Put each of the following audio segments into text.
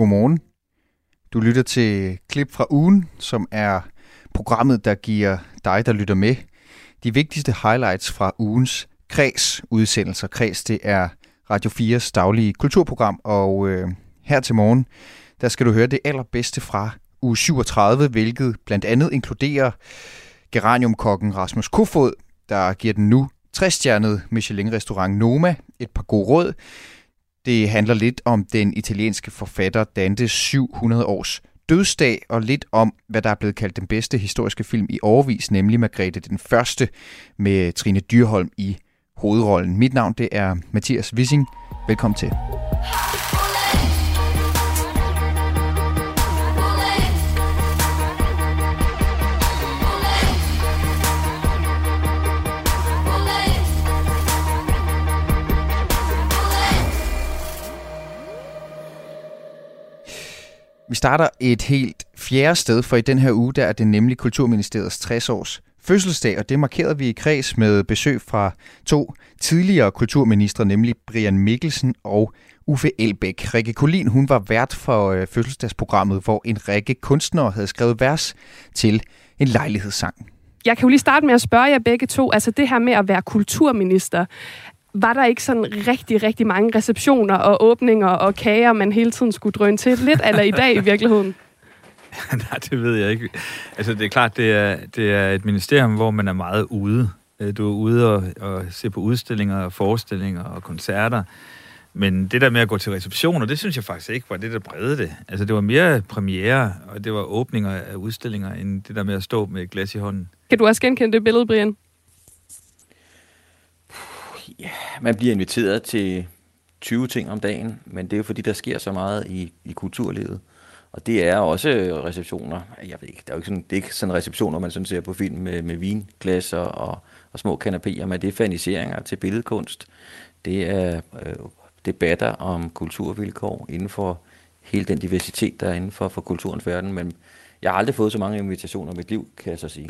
Godmorgen. Du lytter til klip fra ugen, som er programmet, der giver dig, der lytter med, de vigtigste highlights fra ugens Kreds udsendelser. Kreds, det er Radio 4's daglige kulturprogram, og øh, her til morgen, der skal du høre det allerbedste fra uge 37, hvilket blandt andet inkluderer geraniumkokken Rasmus Kofod, der giver den nu 60-stjernede Michelin-restaurant Noma et par gode råd. Det handler lidt om den italienske forfatter Dantes 700 års dødsdag, og lidt om, hvad der er blevet kaldt den bedste historiske film i overvis, nemlig Margrethe den Første med Trine Dyrholm i hovedrollen. Mit navn det er Mathias Wissing. Velkommen til. Vi starter et helt fjerde sted, for i den her uge der er det nemlig Kulturministeriets 60-års fødselsdag, og det markerede vi i kreds med besøg fra to tidligere kulturministre, nemlig Brian Mikkelsen og Uffe Elbæk. Rikke Kolin, hun var vært for øh, fødselsdagsprogrammet, hvor en række kunstnere havde skrevet vers til en lejlighedssang. Jeg kan jo lige starte med at spørge jer begge to, altså det her med at være kulturminister, var der ikke sådan rigtig, rigtig mange receptioner og åbninger og kager, man hele tiden skulle drøne til? Lidt eller i dag i virkeligheden? Nej, det ved jeg ikke. Altså, det er klart, det er, det er et ministerium, hvor man er meget ude. Øh, du er ude og, og se på udstillinger og forestillinger og koncerter. Men det der med at gå til receptioner, det synes jeg faktisk ikke var det, der bredte det. Altså, det var mere premiere, og det var åbninger af udstillinger, end det der med at stå med et glas i hånden. Kan du også genkende det billede, Brian? Ja, man bliver inviteret til 20 ting om dagen, men det er jo fordi, der sker så meget i, i kulturlivet. Og det er også receptioner. Jeg ved ikke, der er jo ikke sådan, det er ikke sådan receptioner, man sådan ser på film med, med vinglas og, og, og små kanapéer, men det er faniseringer til billedkunst. Det er øh, debatter om kulturvilkår inden for hele den diversitet, der er inden for, for kulturens verden. Men jeg har aldrig fået så mange invitationer i mit liv, kan jeg så sige.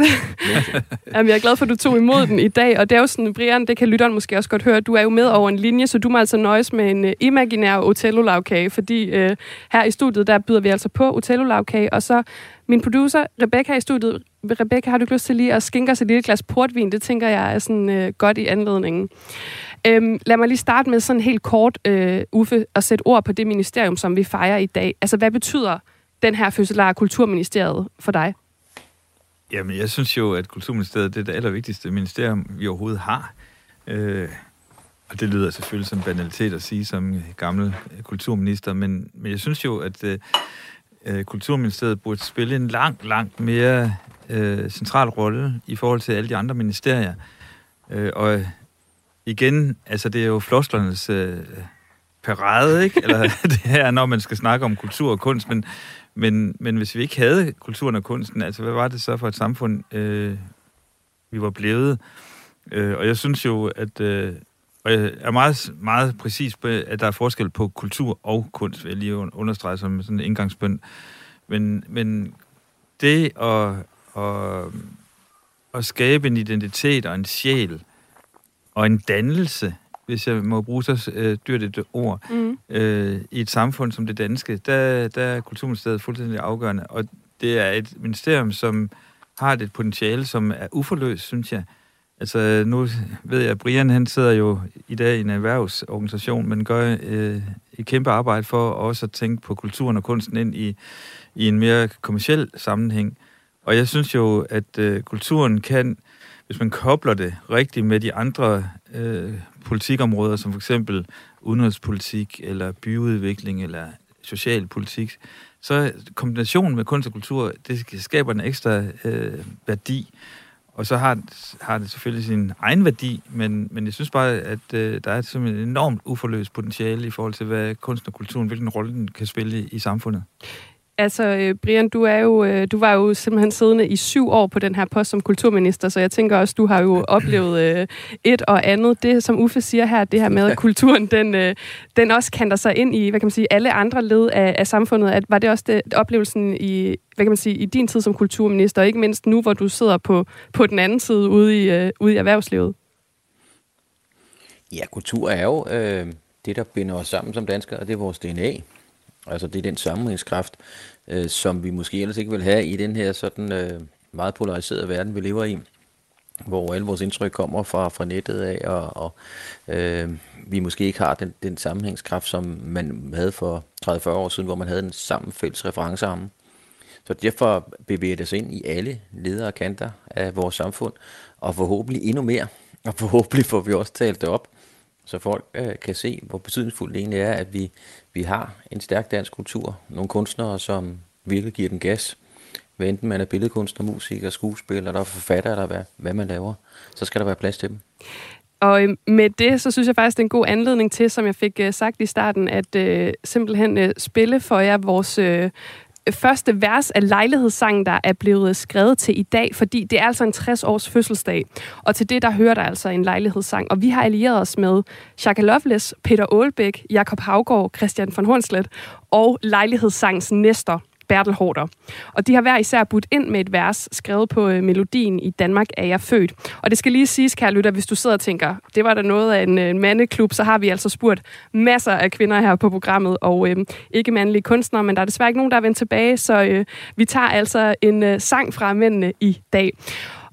Jamen, jeg er glad for, at du tog imod den i dag. Og det er jo sådan, Brian, det kan lytteren måske også godt høre, du er jo med over en linje, så du må altså nøjes med en uh, imaginær Otello-lavkage, fordi uh, her i studiet, der byder vi altså på Otello-lavkage, og så min producer, Rebecca i studiet. Rebecca, har du lyst til lige at skænke os et lille glas portvin? Det tænker jeg er sådan uh, godt i anledningen. Øhm, lad mig lige starte med sådan helt kort, øh, Uffe, at sætte ord på det ministerium, som vi fejrer i dag. Altså, hvad betyder den her fødsel af Kulturministeriet for dig? Jamen, jeg synes jo, at Kulturministeriet det er det allervigtigste ministerium, vi overhovedet har. Øh, og det lyder selvfølgelig som banalitet at sige som gammel kulturminister, men, men jeg synes jo, at øh, øh Kulturministeriet burde spille en langt, langt mere øh, central rolle i forhold til alle de andre ministerier. Øh, og igen, altså det er jo flosklernes øh, parade, ikke? Eller det her, når man skal snakke om kultur og kunst, men men, men hvis vi ikke havde kulturen og kunsten, altså hvad var det så for et samfund, øh, vi var blevet? Øh, og jeg synes jo, at... Øh, og jeg er meget, meget præcis på, at der er forskel på kultur og kunst, vil jeg lige understrege som sådan en indgangsbønd. Men, men det at, at, at skabe en identitet og en sjæl og en dannelse hvis jeg må bruge så øh, dyrt et ord, mm. øh, i et samfund som det danske, der, der er Kulturministeriet fuldstændig afgørende. Og det er et ministerium, som har et potentiale, som er uforløst, synes jeg. Altså, nu ved jeg, at Brian han sidder jo i dag i en erhvervsorganisation, men gør øh, et kæmpe arbejde for også at tænke på kulturen og kunsten ind i, i en mere kommersiel sammenhæng. Og jeg synes jo, at øh, kulturen kan, hvis man kobler det rigtigt med de andre øh, politikområder, som for eksempel udenrigspolitik, eller byudvikling, eller socialpolitik, så kombinationen med kunst og kultur, det skaber en ekstra øh, værdi. Og så har, har det selvfølgelig sin egen værdi, men, men jeg synes bare, at øh, der er et enormt uforløst potentiale i forhold til, hvad kunst og kulturen, hvilken rolle den kan spille i, i samfundet. Altså, øh, Brian, du, er jo, øh, du var jo simpelthen siddende i syv år på den her post som kulturminister, så jeg tænker også, du har jo oplevet øh, et og andet. Det, som Uffe siger her, det her med, at kulturen, den, den også kanter sig ind i, hvad kan man sige, alle andre led af, af samfundet. At, var det også det, oplevelsen i, hvad kan man sige, i din tid som kulturminister, og ikke mindst nu, hvor du sidder på, på den anden side ude i, ude i erhvervslivet? Ja, kultur er jo øh, det, der binder os sammen som danskere, og det er vores DNA. Altså det er den sammenhængskraft, øh, som vi måske ellers ikke vil have i den her sådan øh, meget polariserede verden, vi lever i, hvor alle vores indtryk kommer fra, fra nettet af, og, og øh, vi måske ikke har den, den sammenhængskraft, som man havde for 30-40 år siden, hvor man havde en sammen fælles referenceramme. Så derfor bevæger det sig ind i alle ledere og kanter af vores samfund, og forhåbentlig endnu mere, og forhåbentlig får vi også talt det op, så folk øh, kan se, hvor betydningsfuldt det egentlig er, at vi, vi har en stærk dansk kultur, nogle kunstnere, som virkelig giver den gas, hvad enten man er billedkunstner, musiker, skuespiller, eller forfatter, eller hvad, hvad man laver, så skal der være plads til dem. Og øhm, med det, så synes jeg faktisk, det er en god anledning til, som jeg fik øh, sagt i starten, at øh, simpelthen øh, spille for jer vores øh, første vers af lejlighedssangen, der er blevet skrevet til i dag, fordi det er altså en 60-års fødselsdag. Og til det, der hører der altså en lejlighedssang. Og vi har allieret os med Shaka Loveless, Peter Aalbæk, Jakob Havgård, Christian von Hornslet og lejlighedssangens næster, Bertel Hårder. Og de har hver især budt ind med et vers, skrevet på øh, melodien I Danmark er jeg født. Og det skal lige siges, kære lytter, hvis du sidder og tænker, det var da noget af en, øh, mandeklub, så har vi altså spurgt masser af kvinder her på programmet, og øh, ikke mandlige kunstnere, men der er desværre ikke nogen, der er vendt tilbage, så øh, vi tager altså en øh, sang fra mændene i dag.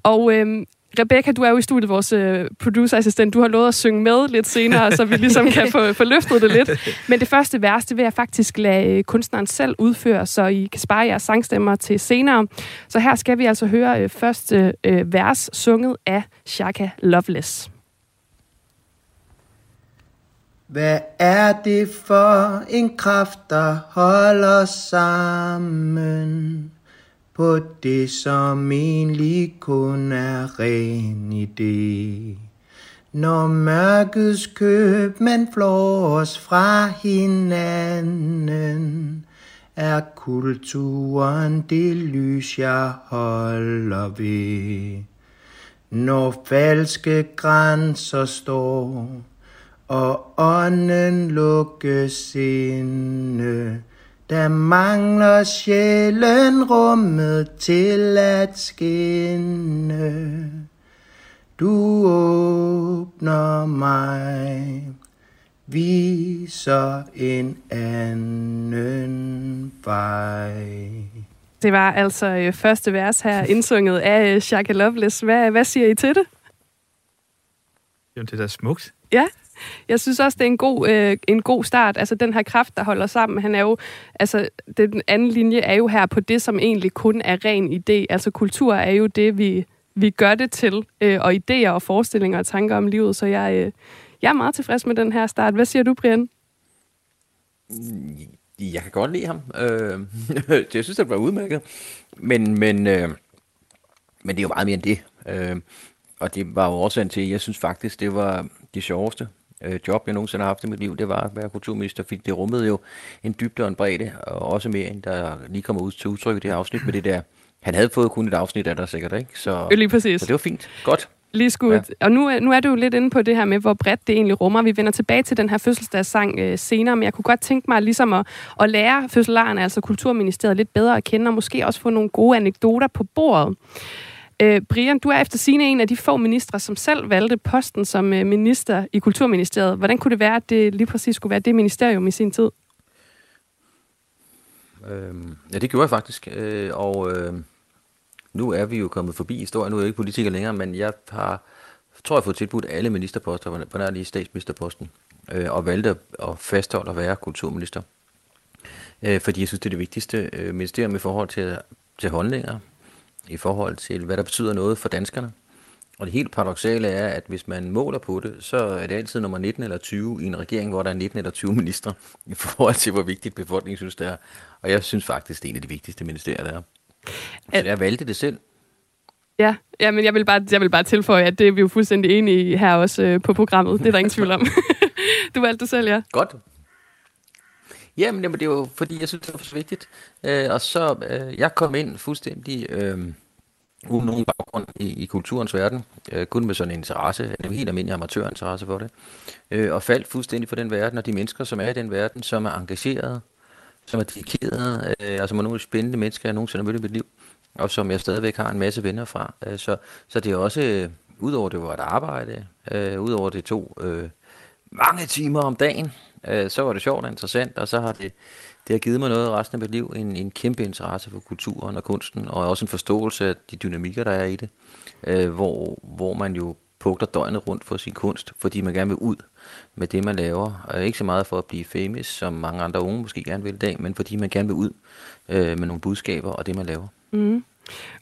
Og øh, Rebecca, du er jo i studiet, vores øh, producerassistent. Du har lovet at synge med lidt senere, så vi ligesom kan få, få løftet det lidt. Men det første vers, det vil jeg faktisk lade øh, kunstneren selv udføre, så I kan spare jeres sangstemmer til senere. Så her skal vi altså høre øh, første vers sunget af Shaka Loveless. Hvad er det for en kraft, der holder sammen? På det, som egentlig kun er ren idé. Når mørkets køb man flår os fra hinanden, er kulturen det lys, jeg holder ved. Når falske grænser står, og ånden lukkes inde, der mangler sjælen rummet til at skinne. Du åbner mig, viser en anden vej. Det var altså øh, første vers her, indsunget af øh, Shaka Loveless. Hvad, hvad siger I til det? Jamen, det er da smukt. Ja, jeg synes også, det er en god, øh, en god start. Altså, den her kraft, der holder sammen, han er jo, altså, den anden linje er jo her på det, som egentlig kun er ren idé. Altså, kultur er jo det, vi, vi gør det til, øh, og idéer og forestillinger og tanker om livet, så jeg, øh, jeg er meget tilfreds med den her start. Hvad siger du, Brian? Jeg kan godt lide ham. Øh, jeg synes, det var udmærket. Men, men, øh, men det er jo meget mere end det. Øh, og det var jo årsagen til, at jeg synes faktisk, det var det sjoveste øh, job, jeg nogensinde har haft i mit liv, det var at være kulturminister, fordi det rummede jo en dybde og en bredde, og også mere end der lige kommer ud til udtryk i det her afsnit med det der. Han havde fået kun et afsnit af der sikkert, ikke? Så, lige præcis. så det var fint. Godt. Lige skudt. Ja. Og nu, nu er du jo lidt inde på det her med, hvor bredt det egentlig rummer. Vi vender tilbage til den her fødselsdagssang øh, senere, men jeg kunne godt tænke mig ligesom at, at lære fødselaren, altså Kulturministeriet, lidt bedre at kende, og måske også få nogle gode anekdoter på bordet. Øh, Brian, du er efter sine en af de få ministre, som selv valgte posten som øh, minister i Kulturministeriet. Hvordan kunne det være, at det lige præcis skulle være det ministerium i sin tid? Øhm, ja, det gjorde jeg faktisk. Øh, og øh, nu er vi jo kommet forbi historien. Nu er jeg ikke politiker længere, men jeg har, tror jeg, fået tilbudt alle ministerposter, på nær lige statsministerposten, øh, og valgte at fastholde at være kulturminister. Øh, fordi jeg synes, det er det vigtigste øh, ministerium i forhold til, til holdninger, i forhold til, hvad der betyder noget for danskerne. Og det helt paradoxale er, at hvis man måler på det, så er det altid nummer 19 eller 20 i en regering, hvor der er 19 eller 20 ministre, i forhold til, hvor vigtigt befolkningen synes, det er. Og jeg synes faktisk, det er en af de vigtigste ministerier, der er. Så jeg valgte det selv. Ja, ja men jeg vil, bare, jeg vil bare tilføje, at det er vi jo fuldstændig enige i her også øh, på programmet. Det er der ingen tvivl om. du valgte det selv, ja. Godt. Jamen, det er jo fordi, jeg synes, det var så vigtigt. Øh, og så, øh, jeg kom ind fuldstændig øh, uden nogen baggrund i, i kulturens verden. Øh, kun med sådan en interesse, en helt almindelig amatørinteresse for det. Øh, og faldt fuldstændig for den verden, og de mennesker, som er i den verden, som er engagerede, som er dedikerede, øh, altså nogle af de spændende mennesker, jeg nogensinde har mødt i mit liv, og som jeg stadigvæk har en masse venner fra. Øh, så, så det er også, øh, udover det var et arbejde, øh, udover det to øh, mange timer om dagen, øh, så var det sjovt og interessant, og så har det, det har givet mig noget resten af mit liv, en, en kæmpe interesse for kulturen og kunsten, og også en forståelse af de dynamikker, der er i det, øh, hvor, hvor man jo pugter døgnet rundt for sin kunst, fordi man gerne vil ud med det, man laver. Og ikke så meget for at blive famous, som mange andre unge måske gerne vil i dag, men fordi man gerne vil ud øh, med nogle budskaber og det, man laver. Mm.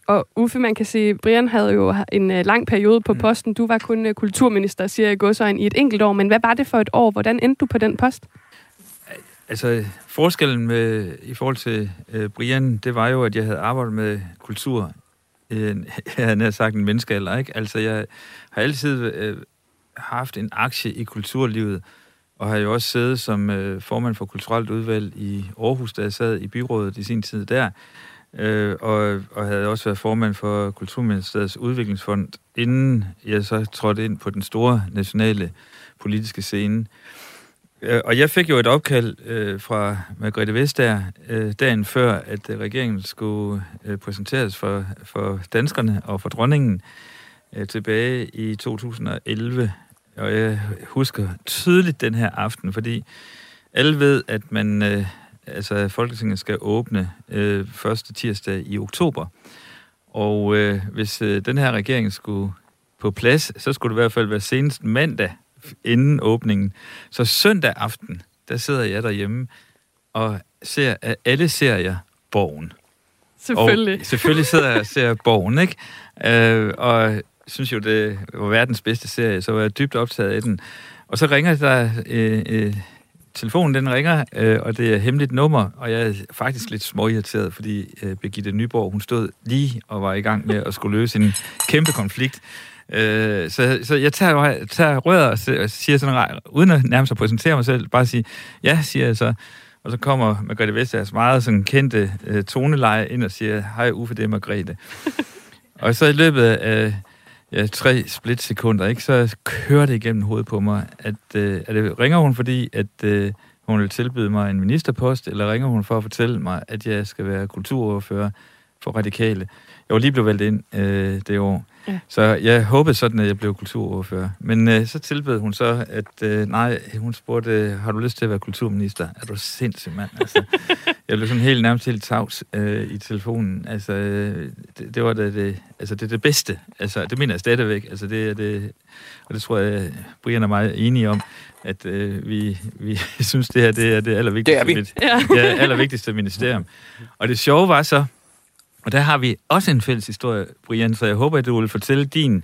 Og Uffe, man kan sige, Brian havde jo en uh, lang periode på mm. posten. Du var kun uh, kulturminister, siger jeg godsøjne, i et enkelt år. Men hvad var det for et år? Hvordan endte du på den post? Altså, forskellen med, i forhold til uh, Brian, det var jo, at jeg havde arbejdet med kultur en, jeg havde sagt en menneskealder, ikke? Altså, jeg har altid øh, haft en aktie i kulturlivet, og har jo også siddet som øh, formand for kulturelt udvalg i Aarhus, da jeg sad i byrådet i sin tid der, øh, og, og havde også været formand for Kulturministeriets udviklingsfond, inden jeg så trådte ind på den store nationale politiske scene. Øh, og jeg fik jo et opkald øh, fra Margrethe Vestager øh, dagen før, at øh, regeringen skulle øh, præsenteres for, for danskerne og for dronningen øh, tilbage i 2011. Og jeg husker tydeligt den her aften, fordi alle ved, at man, øh, altså Folketinget skal åbne øh, første tirsdag i oktober. Og øh, hvis øh, den her regering skulle på plads, så skulle det i hvert fald være senest mandag inden åbningen. Så søndag aften, der sidder jeg derhjemme og ser af alle serier Borgen. Selvfølgelig. Og selvfølgelig sidder jeg og ser Borgen, ikke? Øh, og synes jo, det var verdens bedste serie, så var jeg dybt optaget af den. Og så ringer der... Øh, øh, telefonen den ringer, øh, og det er hemmeligt nummer, og jeg er faktisk lidt småirriteret, fordi øh, Birgitte Nyborg, hun stod lige og var i gang med at skulle løse en kæmpe konflikt. Øh, så, så jeg tager, tager røret og siger sådan, uden at nærmest at præsentere mig selv, bare sige, ja, siger jeg så. Og så kommer Margrethe Vestagers meget sådan kendte øh, toneleje ind og siger, hej Uffe, det er Margrethe. og så i løbet af ja, tre splitsekunder, ikke, så kører det igennem hovedet på mig, at, øh, at det, ringer hun, fordi at øh, hun vil tilbyde mig en ministerpost, eller ringer hun for at fortælle mig, at jeg skal være kulturoverfører for radikale. Jeg var lige blevet valgt ind øh, det år. Ja. Så jeg håbede sådan, at jeg blev kulturordfører. Men øh, så tilbød hun så, at øh, nej, hun spurgte, har du lyst til at være kulturminister? Er du sindssyg, mand? Altså, jeg blev sådan helt nærmest helt tavs øh, i telefonen. Altså, øh, det, det, var det, det, altså, det, er det bedste. Altså, det mener jeg stadigvæk. Altså, det er det, og det tror jeg, Brian er meget enige om, at øh, vi, vi synes, det her det er det allervigtigste, det er vi. ja, allervigtigste ministerium. Og det sjove var så, og der har vi også en fælles historie, Brian, så jeg håber, at du vil fortælle din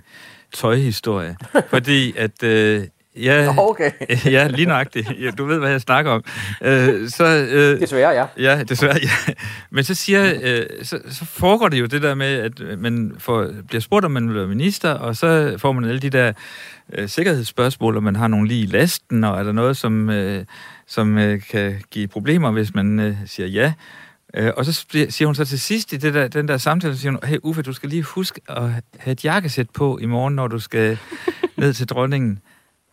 tøjhistorie. fordi at... Øh, Ja, okay. ja, lige nøjagtigt. Ja, du ved, hvad jeg snakker om. Øh, så, øh, desværre, ja. Ja, desværre, ja. Men så siger, øh, så, så foregår det jo det der med, at man får, bliver spurgt, om man vil være minister, og så får man alle de der øh, sikkerhedsspørgsmål, om man har nogle lige i lasten, og er der noget, som, øh, som øh, kan give problemer, hvis man øh, siger ja. Øh, og så siger hun så til sidst i det der, den der samtale, så siger hun, hey Uffe, du skal lige huske at have et jakkesæt på i morgen, når du skal ned til dronningen.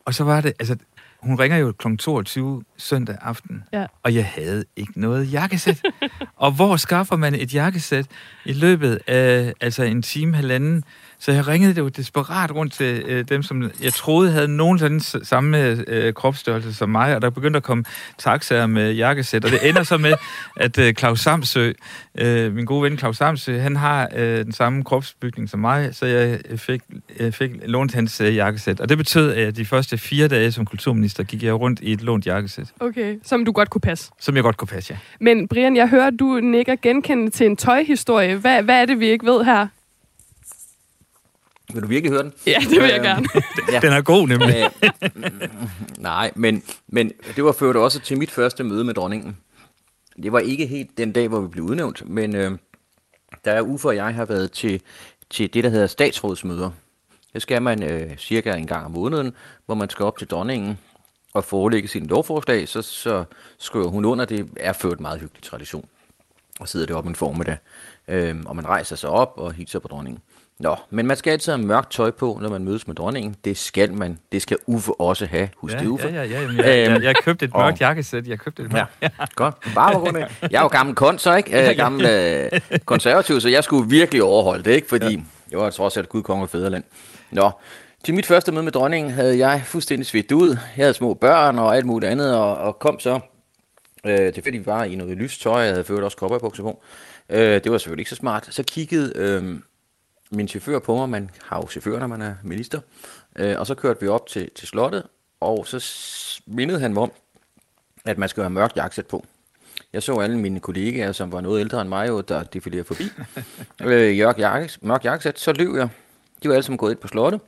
Og så var det, altså, hun ringer jo kl. 22 søndag aften, ja. og jeg havde ikke noget jakkesæt. og hvor skaffer man et jakkesæt i løbet af altså en time, halvanden? Så jeg ringede jo desperat rundt til øh, dem, som jeg troede havde nogenlunde samme øh, kropsstørrelse som mig, og der begyndte at komme taxaer med jakkesæt, og det ender så med, at øh, Claus Samsø, øh, min gode ven Claus Samsø, han har øh, den samme kropsbygning som mig, så jeg fik, jeg fik lånt hans øh, jakkesæt. Og det betød, at de første fire dage som kulturminister gik jeg rundt i et lånt jakkesæt. Okay, som du godt kunne passe. Som jeg godt kunne passe, ja. Men Brian, jeg hører, du nikker genkendende til en tøjhistorie. Hvad, hvad er det, vi ikke ved her? Vil du virkelig høre den? Ja, det vil jeg øhm, gerne. ja. Den er god nemlig. Nej, men, men det var ført også til mit første møde med dronningen. Det var ikke helt den dag, hvor vi blev udnævnt, men øh, der er Uffe og jeg har været til, til det, der hedder statsrådsmøder. Det skal man øh, cirka en gang om måneden, hvor man skal op til dronningen og forelægge sin lovforslag, så, så skriver hun under. Det er ført meget hyggelig tradition. Og sidder det op en formiddag. Øh, og man rejser sig op og hilser på dronningen. Nå, men man skal altid have mørkt tøj på, når man mødes med dronningen. Det skal man. Det skal Uffe også have. Husk ja, det, Uffe. Ja, ja, ja. Jamen, jeg, jeg, jeg, jeg købte et mørkt jakkesæt. Jeg købte et mørkt. Ja, godt. Bare på grund af. Jeg er jo gammel konser, ikke? Gammel øh, konservativ, så jeg skulle virkelig overholde det, ikke? Fordi ja. jeg var trods alt Gud, konge og fædreland. Nå, Til mit første møde med dronningen havde jeg fuldstændig svedt ud. Jeg havde små børn og alt muligt andet, og, og kom så øh, tilfældigvis var i noget lyst tøj. Jeg havde ført også kopperbukser på. Øh, det var selvfølgelig ikke så smart. Så kiggede øh, min chauffør på mig. Man har jo chauffør, når man er minister. Øh, og så kørte vi op til, til slottet, og så mindede han mig om, at man skal have mørkt jakkesæt på. Jeg så alle mine kollegaer, som var noget ældre end mig, jo, der defilerede forbi. øh, Jørg Jakkes, mørk jakkesæt. Så løb jeg. De var alle sammen gået ind på slottet.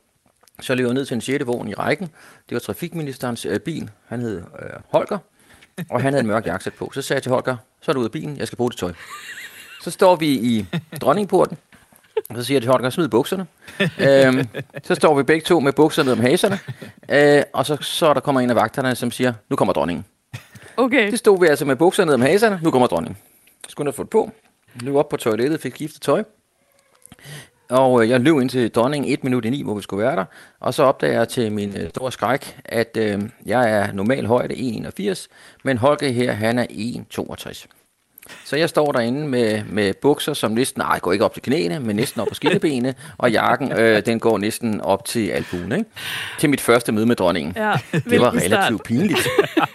Så løb jeg ned til en 6. vogn i rækken. Det var trafikministerens øh, bil. Han hed øh, Holger, og han havde en mørk jakkesæt på. Så sagde jeg til Holger, så er du ude af bilen, jeg skal bruge det tøj. Så står vi i dronningporten, og så siger jeg til Holger, smid bukserne. øhm, så står vi begge to med bukserne ned om haserne, øh, og så, så der kommer en af vagterne, som siger, nu kommer dronningen. Okay. Det stod vi altså med bukserne ned om haserne, nu kommer dronningen. Så skulle jeg få det på, løb op på toilettet, fik skiftet tøj. Og øh, jeg løb ind til dronningen et minut i ni, hvor vi skulle være der. Og så opdager jeg til min øh, store skræk, at øh, jeg er normal højde 1,81, men Holger her, han er 1,62. Så jeg står derinde med, med bukser, som næsten, nej, går ikke op til knæene, men næsten op på skinnebenene, og jakken, øh, den går næsten op til albuen, ikke? Til mit første møde med dronningen. Ja, det var relativt start. pinligt.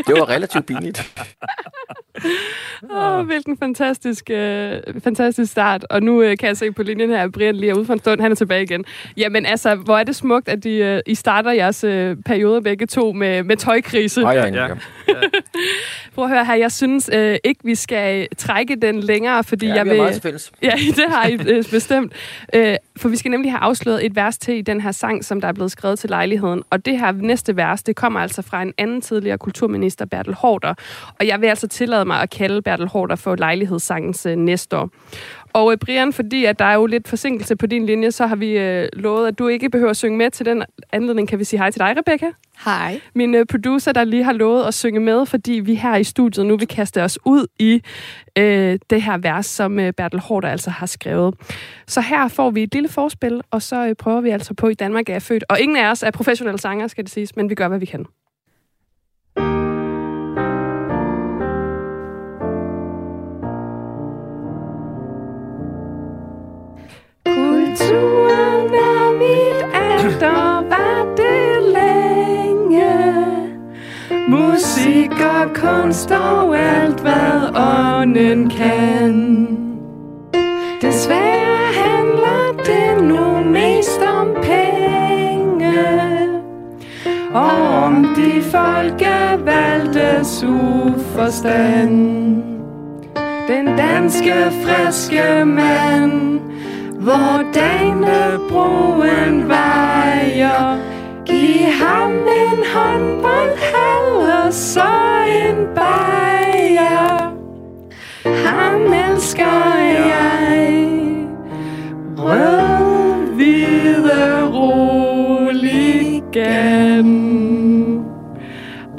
Det var relativt pinligt. Åh, oh, hvilken fantastisk, øh, fantastisk start. Og nu øh, kan jeg se på linjen her, at Brian lige er ude for en stund. Han er tilbage igen. Jamen altså, hvor er det smukt, at de, øh, I starter jeres øh, periode begge to med, med tøjkrise. Oh, ja, ja. Prøv at høre her, jeg synes øh, ikke, vi skal trække den længere, fordi ja, jeg vi vil... meget fælles. Ja, det har I øh, bestemt. Øh, for vi skal nemlig have afsløret et vers til i den her sang, som der er blevet skrevet til lejligheden. Og det her næste vers, det kommer altså fra en anden tidligere kulturminister, Bertel Hårder. Og jeg vil altså tillade mig at kalde Bertel Hårder for lejlighedssangens øh, næste Og øh, Brian, fordi at der er jo lidt forsinkelse på din linje, så har vi øh, lovet, at du ikke behøver at synge med til den anledning. Kan vi sige hej til dig, Rebecca? Hej. Min øh, producer, der lige har lovet at synge med, fordi vi her i studiet nu vil kaste os ud i øh, det her vers, som øh, Bertel Hårder altså har skrevet. Så her får vi et lille forspil, og så øh, prøver vi altså på, i Danmark er født. Og ingen af os er professionelle sanger, skal det siges, men vi gør, hvad vi kan. Naturen er mit alt, og var det længe. Musik og kunst og alt, hvad ånden kan. Desværre handler det nu mest om penge. Og om de folkevalgtes uforstand. Den danske friske mand hvor Danebroen vejer. Giv ham en håndboldhal og så en bajer. Ham elsker jeg. Rød, hvide, rolig igen.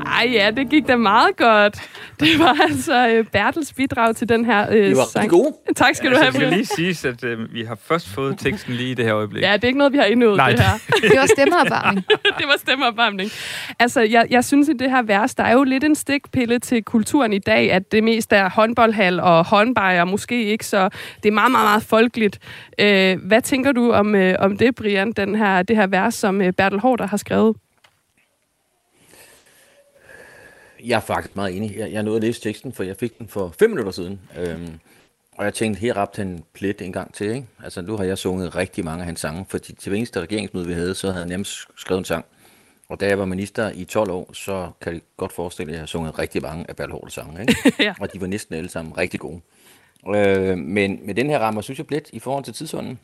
Ej ja, det gik da meget godt. Det var altså øh, Bertels bidrag til den her øh, det var sang. gode. Tak skal ja, du have, Det skal lige siges, at øh, vi har først fået teksten lige i det her øjeblik. Ja, det er ikke noget, vi har indnået, Nej, det her. Det var stemmeopvarmning. det var stemmeopvarmning. Altså, jeg, jeg synes, i det her vers, der er jo lidt en stikpille til kulturen i dag, at det mest er håndboldhal og håndbejer, måske ikke, så det er meget, meget, meget folkeligt. Øh, hvad tænker du om, øh, om det, Brian, den her, det her vers, som øh, Bertel Hårder har skrevet? Jeg er faktisk meget enig. Jeg, jeg nåede at læse teksten, for jeg fik den for fem minutter siden. Øhm, og jeg tænkte, her rapt han plet en gang til. Ikke? Altså, nu har jeg sunget rigtig mange af hans sange, fordi til hver eneste regeringsmøde, vi havde, så havde jeg nærmest skrevet en sang. Og da jeg var minister i 12 år, så kan jeg godt forestille, at jeg har sunget rigtig mange af Bertel sange. Ikke? ja. Og de var næsten alle sammen rigtig gode. Øh, men med den her rammer, synes jeg plet i forhold til tidsånden.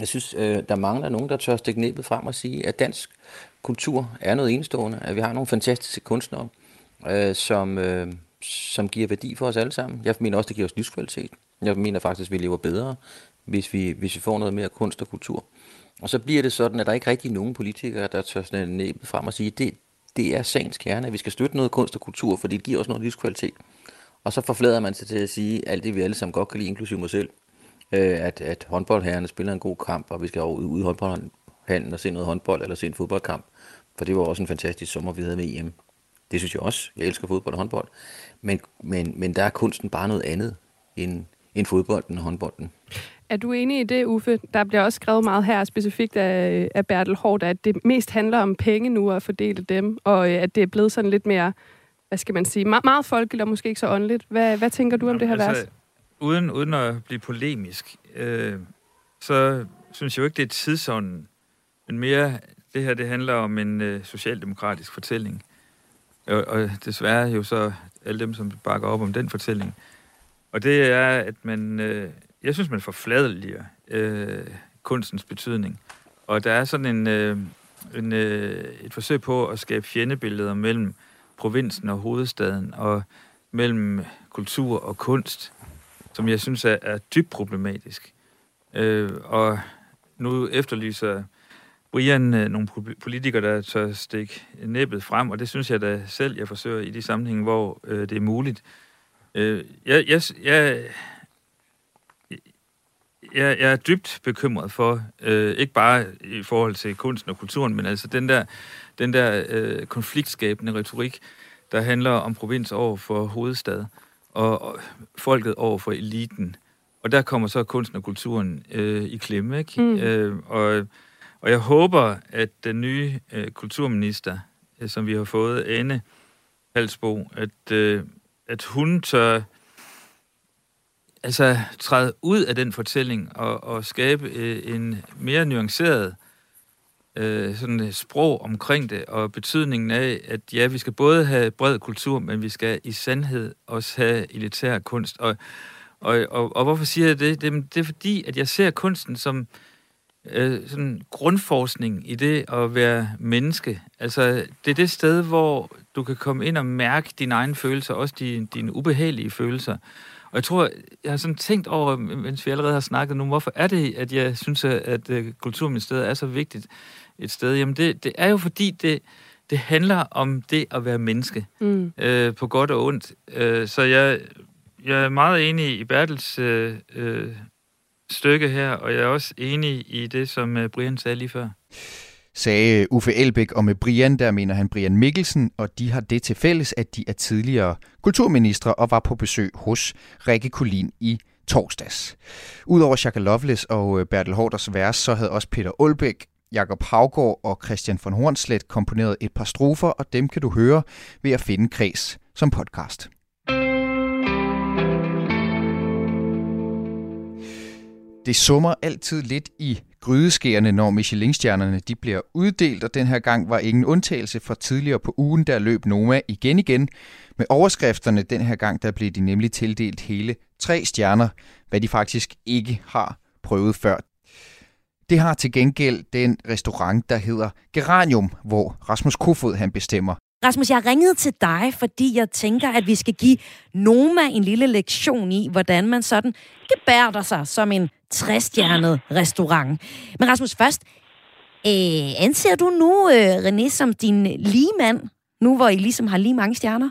Jeg synes, øh, der mangler nogen, der tør stikke næbet frem og sige, at dansk kultur er noget enestående. At vi har nogle fantastiske kunstnere, øh, som, øh, som giver værdi for os alle sammen. Jeg mener også, det giver os livskvalitet. Jeg mener faktisk, at vi lever bedre, hvis vi, hvis vi får noget mere kunst og kultur. Og så bliver det sådan, at der ikke rigtig er nogen politikere, der tør sådan næbet frem og sige, det, det er sagens kerne, at vi skal støtte noget kunst og kultur, for det giver os noget livskvalitet. Og så forflader man sig til at sige alt det, vi alle sammen godt kan lide, inklusive mig selv, øh, at, at håndboldherrerne spiller en god kamp, og vi skal ud, ud i håndboldhallen og se noget håndbold eller se en fodboldkamp. For det var også en fantastisk sommer, vi havde med EM. Det synes jeg også. Jeg elsker fodbold og håndbold. Men, men, men der er kunsten bare noget andet end, end fodbolden og håndbolden. Er du enig i det, Uffe? Der bliver også skrevet meget her, specifikt af, af Bertel Hård, at det mest handler om penge nu at fordele dem, og øh, at det er blevet sådan lidt mere, hvad skal man sige, meget, meget folkeligt og måske ikke så åndeligt. Hvad, hvad tænker du om det her altså, vers? Uden, uden at blive polemisk, øh, så synes jeg jo ikke, det er tidsånden, men mere, det her det handler om en øh, socialdemokratisk fortælling. Og, og desværre jo så alle dem, som bakker op om den fortælling. Og det er, at man, øh, jeg synes, man forfladeliger øh, kunstens betydning. Og der er sådan en, øh, en, øh, et forsøg på at skabe fjendebilleder mellem provinsen og hovedstaden, og mellem kultur og kunst, som jeg synes er, er dybt problematisk. Øh, og nu efterlyser Brian øh, nogle politikere, der tør stikke næbbet frem, og det synes jeg da selv, jeg forsøger i de sammenhænge, hvor øh, det er muligt. Øh, jeg, jeg, jeg, jeg, jeg er dybt bekymret for, øh, ikke bare i forhold til kunsten og kulturen, men altså den der, den der øh, konfliktskabende retorik, der handler om provins over for hovedstad, og, og folket over for eliten. Og der kommer så kunsten og kulturen øh, i klemme, ikke? Mm. Øh, og, og jeg håber, at den nye øh, kulturminister, øh, som vi har fået, Anne Halsbo, at, øh, at hun tør altså træde ud af den fortælling og, og skabe øh, en mere nuanceret øh, sådan et sprog omkring det, og betydningen af, at ja, vi skal både have bred kultur, men vi skal i sandhed også have elitær kunst. Og, og, og, og hvorfor siger jeg det? det? Det er fordi, at jeg ser kunsten som øh, sådan grundforskning i det at være menneske. Altså, det er det sted, hvor du kan komme ind og mærke dine egne følelser, også dine, dine ubehagelige følelser. Og jeg tror, jeg har sådan tænkt over, mens vi allerede har snakket nu, hvorfor er det, at jeg synes, at, øh, Kulturministeriet er så vigtigt et sted? Jamen, det, det er jo fordi, det, det handler om det at være menneske, mm. øh, på godt og ondt. Øh, så jeg, jeg er meget enig i Bertels øh, øh, stykke her, og jeg er også enig i det, som øh, Brian sagde lige før sagde øh, Uffe Elbæk, og med Brian, der mener han Brian Mikkelsen, og de har det til fælles, at de er tidligere kulturministre og var på besøg hos Rikke Kulin i torsdags. Udover Shaka Loveless og øh, Bertel Hårders vers, så havde også Peter Olbæk, Jakob Havgård og Christian von Hornslet komponeret et par strofer, og dem kan du høre ved at finde Kreds som podcast. Det summer altid lidt i grydeskærende, når Michelin-stjernerne de bliver uddelt, og den her gang var ingen undtagelse fra tidligere på ugen, der løb Noma igen igen. Med overskrifterne den her gang, der blev de nemlig tildelt hele tre stjerner, hvad de faktisk ikke har prøvet før. Det har til gengæld den restaurant, der hedder Geranium, hvor Rasmus Kofod han bestemmer. Rasmus, jeg ringede til dig, fordi jeg tænker, at vi skal give Noma en lille lektion i, hvordan man sådan gebærder sig som en træstjernet restaurant. Men Rasmus, først, øh, anser du nu øh, René som din lige mand, nu hvor I ligesom har lige mange stjerner?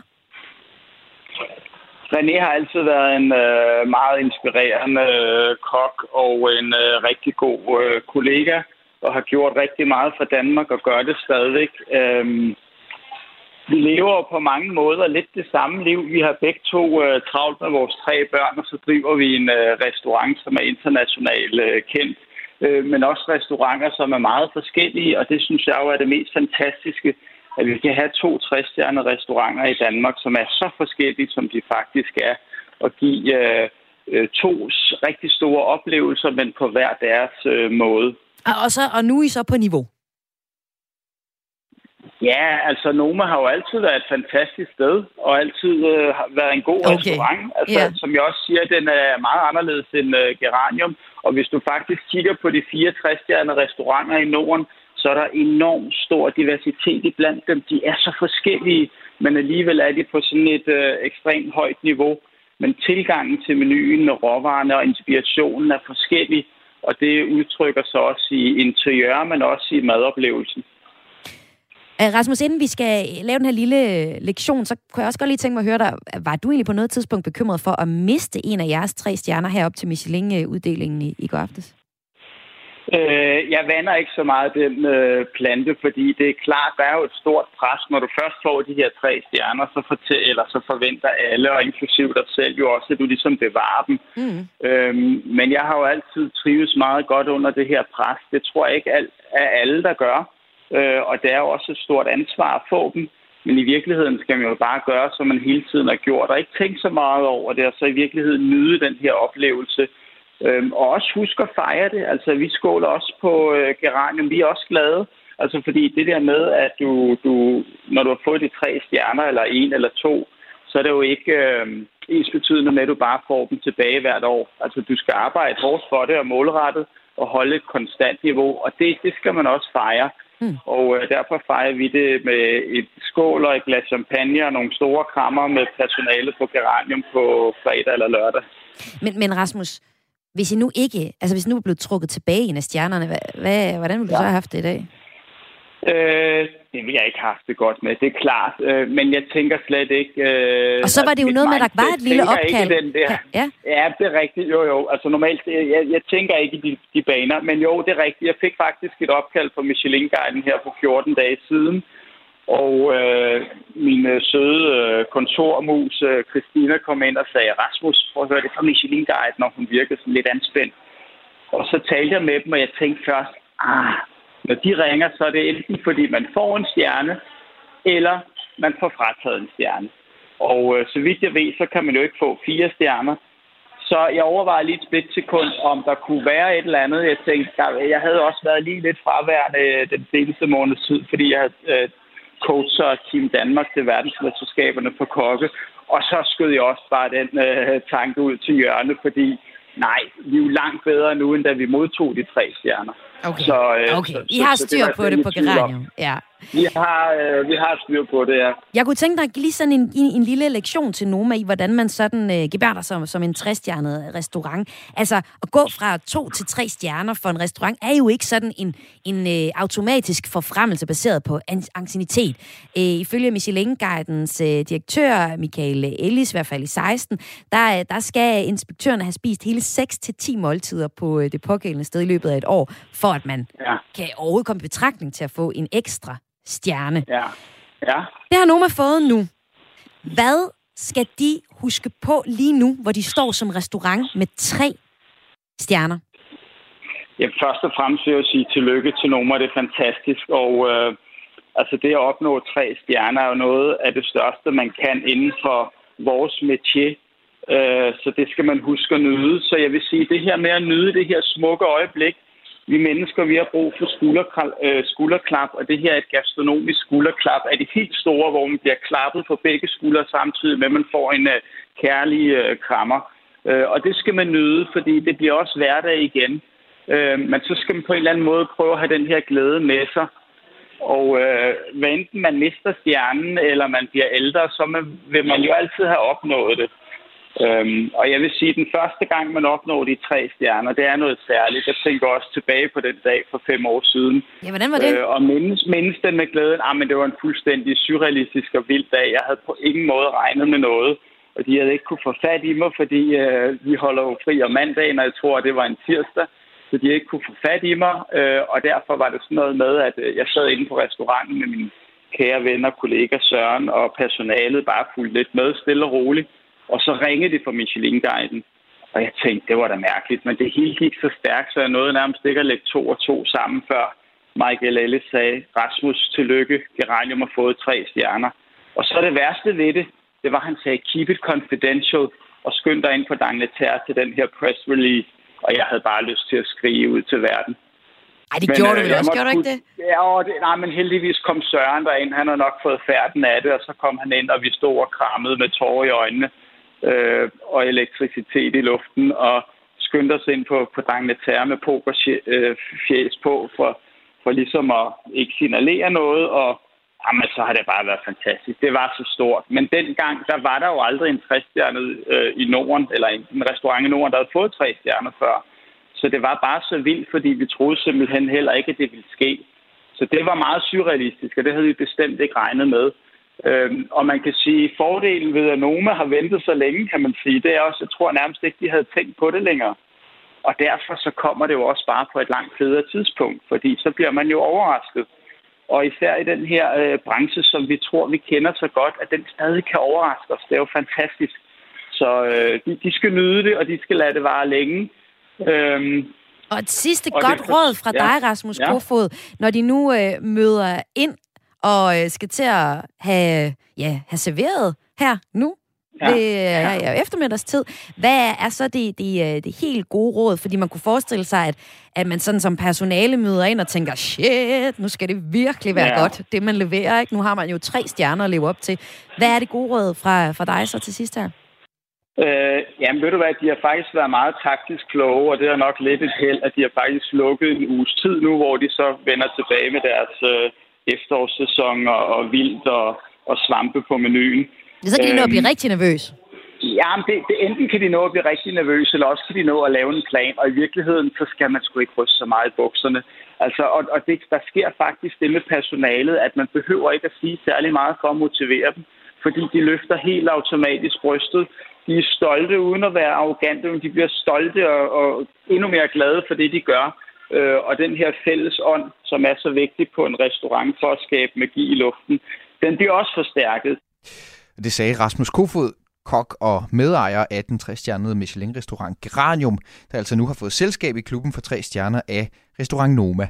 René har altid været en øh, meget inspirerende øh, kok og en øh, rigtig god øh, kollega, og har gjort rigtig meget for Danmark og gør det stadigvæk. Øh, vi lever på mange måder lidt det samme liv. Vi har begge to uh, travlt med vores tre børn, og så driver vi en uh, restaurant, som er internationalt uh, kendt. Uh, men også restauranter, som er meget forskellige, og det synes jeg jo er det mest fantastiske, at vi kan have to træstjernede restauranter i Danmark, som er så forskellige, som de faktisk er, og give uh, to rigtig store oplevelser, men på hver deres uh, måde. Og, så, og nu er I så på niveau? Ja, altså Noma har jo altid været et fantastisk sted, og altid øh, været en god okay. restaurant. Altså, yeah. Som jeg også siger, den er meget anderledes end øh, Geranium. Og hvis du faktisk kigger på de 64 stjerne restauranter i Norden, så er der enormt stor diversitet iblandt dem. De er så forskellige, men alligevel er de på sådan et øh, ekstremt højt niveau. Men tilgangen til menuen, råvarerne og inspirationen er forskellig, og det udtrykker sig også i interiør, men også i madoplevelsen. Øh, Rasmus, inden vi skal lave den her lille lektion, så kunne jeg også godt lige tænke mig at høre dig, var du egentlig på noget tidspunkt bekymret for at miste en af jeres tre stjerner herop til Michelin-uddelingen i, i går aftes? Øh, jeg vander ikke så meget den øh, plante, fordi det er klart, der er jo et stort pres. Når du først får de her tre stjerner, så, fortæller, eller så forventer alle, og inklusiv dig selv jo også, at du ligesom bevarer dem. Mm. Øhm, men jeg har jo altid trives meget godt under det her pres. Det tror jeg ikke er alle, der gør. Øh, og det er jo også et stort ansvar at få dem. Men i virkeligheden skal man jo bare gøre, som man hele tiden har gjort, og ikke tænke så meget over det, og så i virkeligheden nyde den her oplevelse. Øhm, og også huske at fejre det. Altså, vi skåler også på øh, geranium. Vi er også glade. Altså, fordi det der med, at du, du, når du har fået de tre stjerner, eller en eller to, så er det jo ikke øh, ens betydende med, at du bare får dem tilbage hvert år. Altså, du skal arbejde hårdt for det og målrettet og holde et konstant niveau, og det, det skal man også fejre. Mm. Og øh, derfor fejrer vi det med et skål og et glas champagne og nogle store krammer med personale på Geranium på fredag eller lørdag. Men, men Rasmus, hvis I nu ikke, altså hvis I nu er blevet trukket tilbage en af stjernerne, hvad, hvad, hvordan ville du ja. så have haft det i dag? Øh, det vil jeg ikke have haft det godt med, det er klart. Øh, men jeg tænker slet ikke... Øh, og så var det jo noget med, at der var et lille opkald. Den der. Ja. ja, det er rigtigt. Jo, jo. Altså normalt, jeg, jeg tænker ikke i de, de baner. Men jo, det er rigtigt. Jeg fik faktisk et opkald fra Michelin-guiden her for 14 dage siden. Og øh, min øh, søde øh, kontormus, øh, Christina, kom ind og sagde, Rasmus, prøv at høre det fra Michelin-guiden, når hun virkede sådan lidt anspændt. Og så talte jeg med dem, og jeg tænkte først, ah, når de ringer, så er det enten fordi, man får en stjerne, eller man får frataget en stjerne. Og øh, så vidt jeg ved, så kan man jo ikke få fire stjerner. Så jeg overvejede lige et splitsekund, om der kunne være et eller andet. Jeg tænkte, jeg havde også været lige lidt fraværende øh, den seneste måned tid, fordi jeg havde øh, coacher Team Danmark til verdensmesterskaberne på kokke. Og så skød jeg også bare den øh, tanke ud til hjørne, fordi nej, vi er jo langt bedre nu, end da vi modtog de tre stjerner. Okay, så, øh, okay. Så, I har styr så, på det på Geranium. Ja. Vi har, øh, vi har styr på det, ja. Jeg kunne tænke dig lige sådan en, en, en lille lektion til Noma i, hvordan man sådan øh, gebærder sig som, en træstjernet restaurant. Altså, at gå fra to til tre stjerner for en restaurant er jo ikke sådan en, en øh, automatisk forfremmelse baseret på ancienitet. Øh, ifølge Michelin-guidens øh, direktør, Michael Ellis, i hvert fald i 16, der, der skal inspektørerne have spist hele 6-10 måltider på øh, det pågældende sted i løbet af et år, for at man ja. kan overhovedet komme i betragtning til at få en ekstra stjerne. Ja. ja. Det har Noma fået nu. Hvad skal de huske på lige nu, hvor de står som restaurant med tre stjerner? Ja, først og fremmest vil jeg sige tillykke til Noma. Det er fantastisk. Og øh, altså det at opnå tre stjerner er jo noget af det største, man kan inden for vores métier. Øh, så det skal man huske at nyde. Så jeg vil sige, det her med at nyde det her smukke øjeblik, vi mennesker, vi har brug for øh, skulderklap, og det her er et gastronomisk skulderklap af de helt store, hvor man bliver klappet på begge skuldre samtidig med, at man får en øh, kærlig øh, krammer. Øh, og det skal man nyde, fordi det bliver også hverdag igen. Uh, men så skal man på en eller anden måde prøve at have den her glæde med sig. Og uh, hvad enten man mister stjernen, eller man bliver ældre, så man, vil man jo altid have opnået det. Øhm, og jeg vil sige, at den første gang, man opnår de tre stjerner, det er noget særligt. Jeg tænker også tilbage på den dag for fem år siden. Ja, hvordan var det? Øh, og mindes, mindes den med glæden. Ah, men det var en fuldstændig surrealistisk og vild dag. Jeg havde på ingen måde regnet med noget. Og de havde ikke kunne få fat i mig, fordi øh, vi holder jo fri om mandagen, og jeg tror, det var en tirsdag. Så de ikke kunne få fat i mig. Øh, og derfor var det sådan noget med, at øh, jeg sad inde på restauranten med mine kære venner, kollega Søren og personalet bare fulgte lidt med, stille og roligt. Og så ringede det fra Michelin-guiden. Og jeg tænkte, det var da mærkeligt, men det hele gik så stærkt, så jeg nåede nærmest ikke at lægge to og to sammen, før Michael Ellis sagde, Rasmus, tillykke, Geranium har fået tre stjerner. Og så det værste ved det, det var, at han sagde, keep it confidential, og skynd dig ind på Dangleterre til den her press release. Og jeg havde bare lyst til at skrige ud til verden. Ej, det men, gjorde du vel øh, også, gjorde du ikke det? Ja, og det, nej, men heldigvis kom Søren derind. Han har nok fået færden af det, og så kom han ind, og vi stod og krammede med tårer i øjnene øh, og elektricitet i luften, og skyndte os ind på, på Dangleterre med pokerfjæs øh, på, for, for ligesom at ikke signalere noget, og jamen, så har det bare været fantastisk. Det var så stort. Men dengang, der var der jo aldrig en træstjernet øh, i Norden, eller en, en restaurant i Norden, der havde fået tre stjerner før. Så det var bare så vildt, fordi vi troede simpelthen heller ikke, at det ville ske. Så det var meget surrealistisk, og det havde vi bestemt ikke regnet med. Øhm, og man kan sige, at fordelen ved, at Noma har ventet så længe, kan man sige, det er også, jeg tror nærmest ikke, de havde tænkt på det længere. Og derfor så kommer det jo også bare på et langt federe tidspunkt, fordi så bliver man jo overrasket. Og især i den her øh, branche, som vi tror, vi kender så godt, at den stadig kan overraske os. Det er jo fantastisk. Så øh, de, de skal nyde det, og de skal lade det vare længe. Øhm, og et sidste og godt det, råd fra ja, dig, Rasmus ja. Kofod, når de nu øh, møder ind og øh, skal til at have, ja, have serveret her nu ja. ved ja. Ja, eftermiddagstid. Hvad er så det, det, øh, det helt gode råd? Fordi man kunne forestille sig, at, at man sådan som personale møder ind og tænker, shit, nu skal det virkelig være ja. godt, det man leverer. Ikke? Nu har man jo tre stjerner at leve op til. Hvad er det gode råd fra, fra dig så til sidst her? Øh, jamen ved du hvad, de har faktisk været meget taktisk kloge, og det er nok lidt et held, at de har faktisk lukket en uges tid nu, hvor de så vender tilbage med deres øh, efterårssæson og, og vildt og, og svampe på menuen. Så kan de nå at blive øhm, rigtig nervøs. Ja, men det, det, enten kan de nå at blive rigtig nervøse, eller også kan de nå at lave en plan, og i virkeligheden, så skal man sgu ikke ryste så meget i bukserne. Altså, og, og det, der sker faktisk det med personalet, at man behøver ikke at sige særlig meget for at motivere dem, fordi de løfter helt automatisk brystet. De er stolte uden at være arrogante, men de bliver stolte og, og endnu mere glade for det, de gør. Øh, og den her fælles ånd, som er så vigtig på en restaurant for at skabe magi i luften, den bliver også forstærket. Det sagde Rasmus Kofod, kok og medejer af den 60-stjernede Michelin-restaurant Geranium, der altså nu har fået selskab i klubben for tre stjerner af restaurant Noma.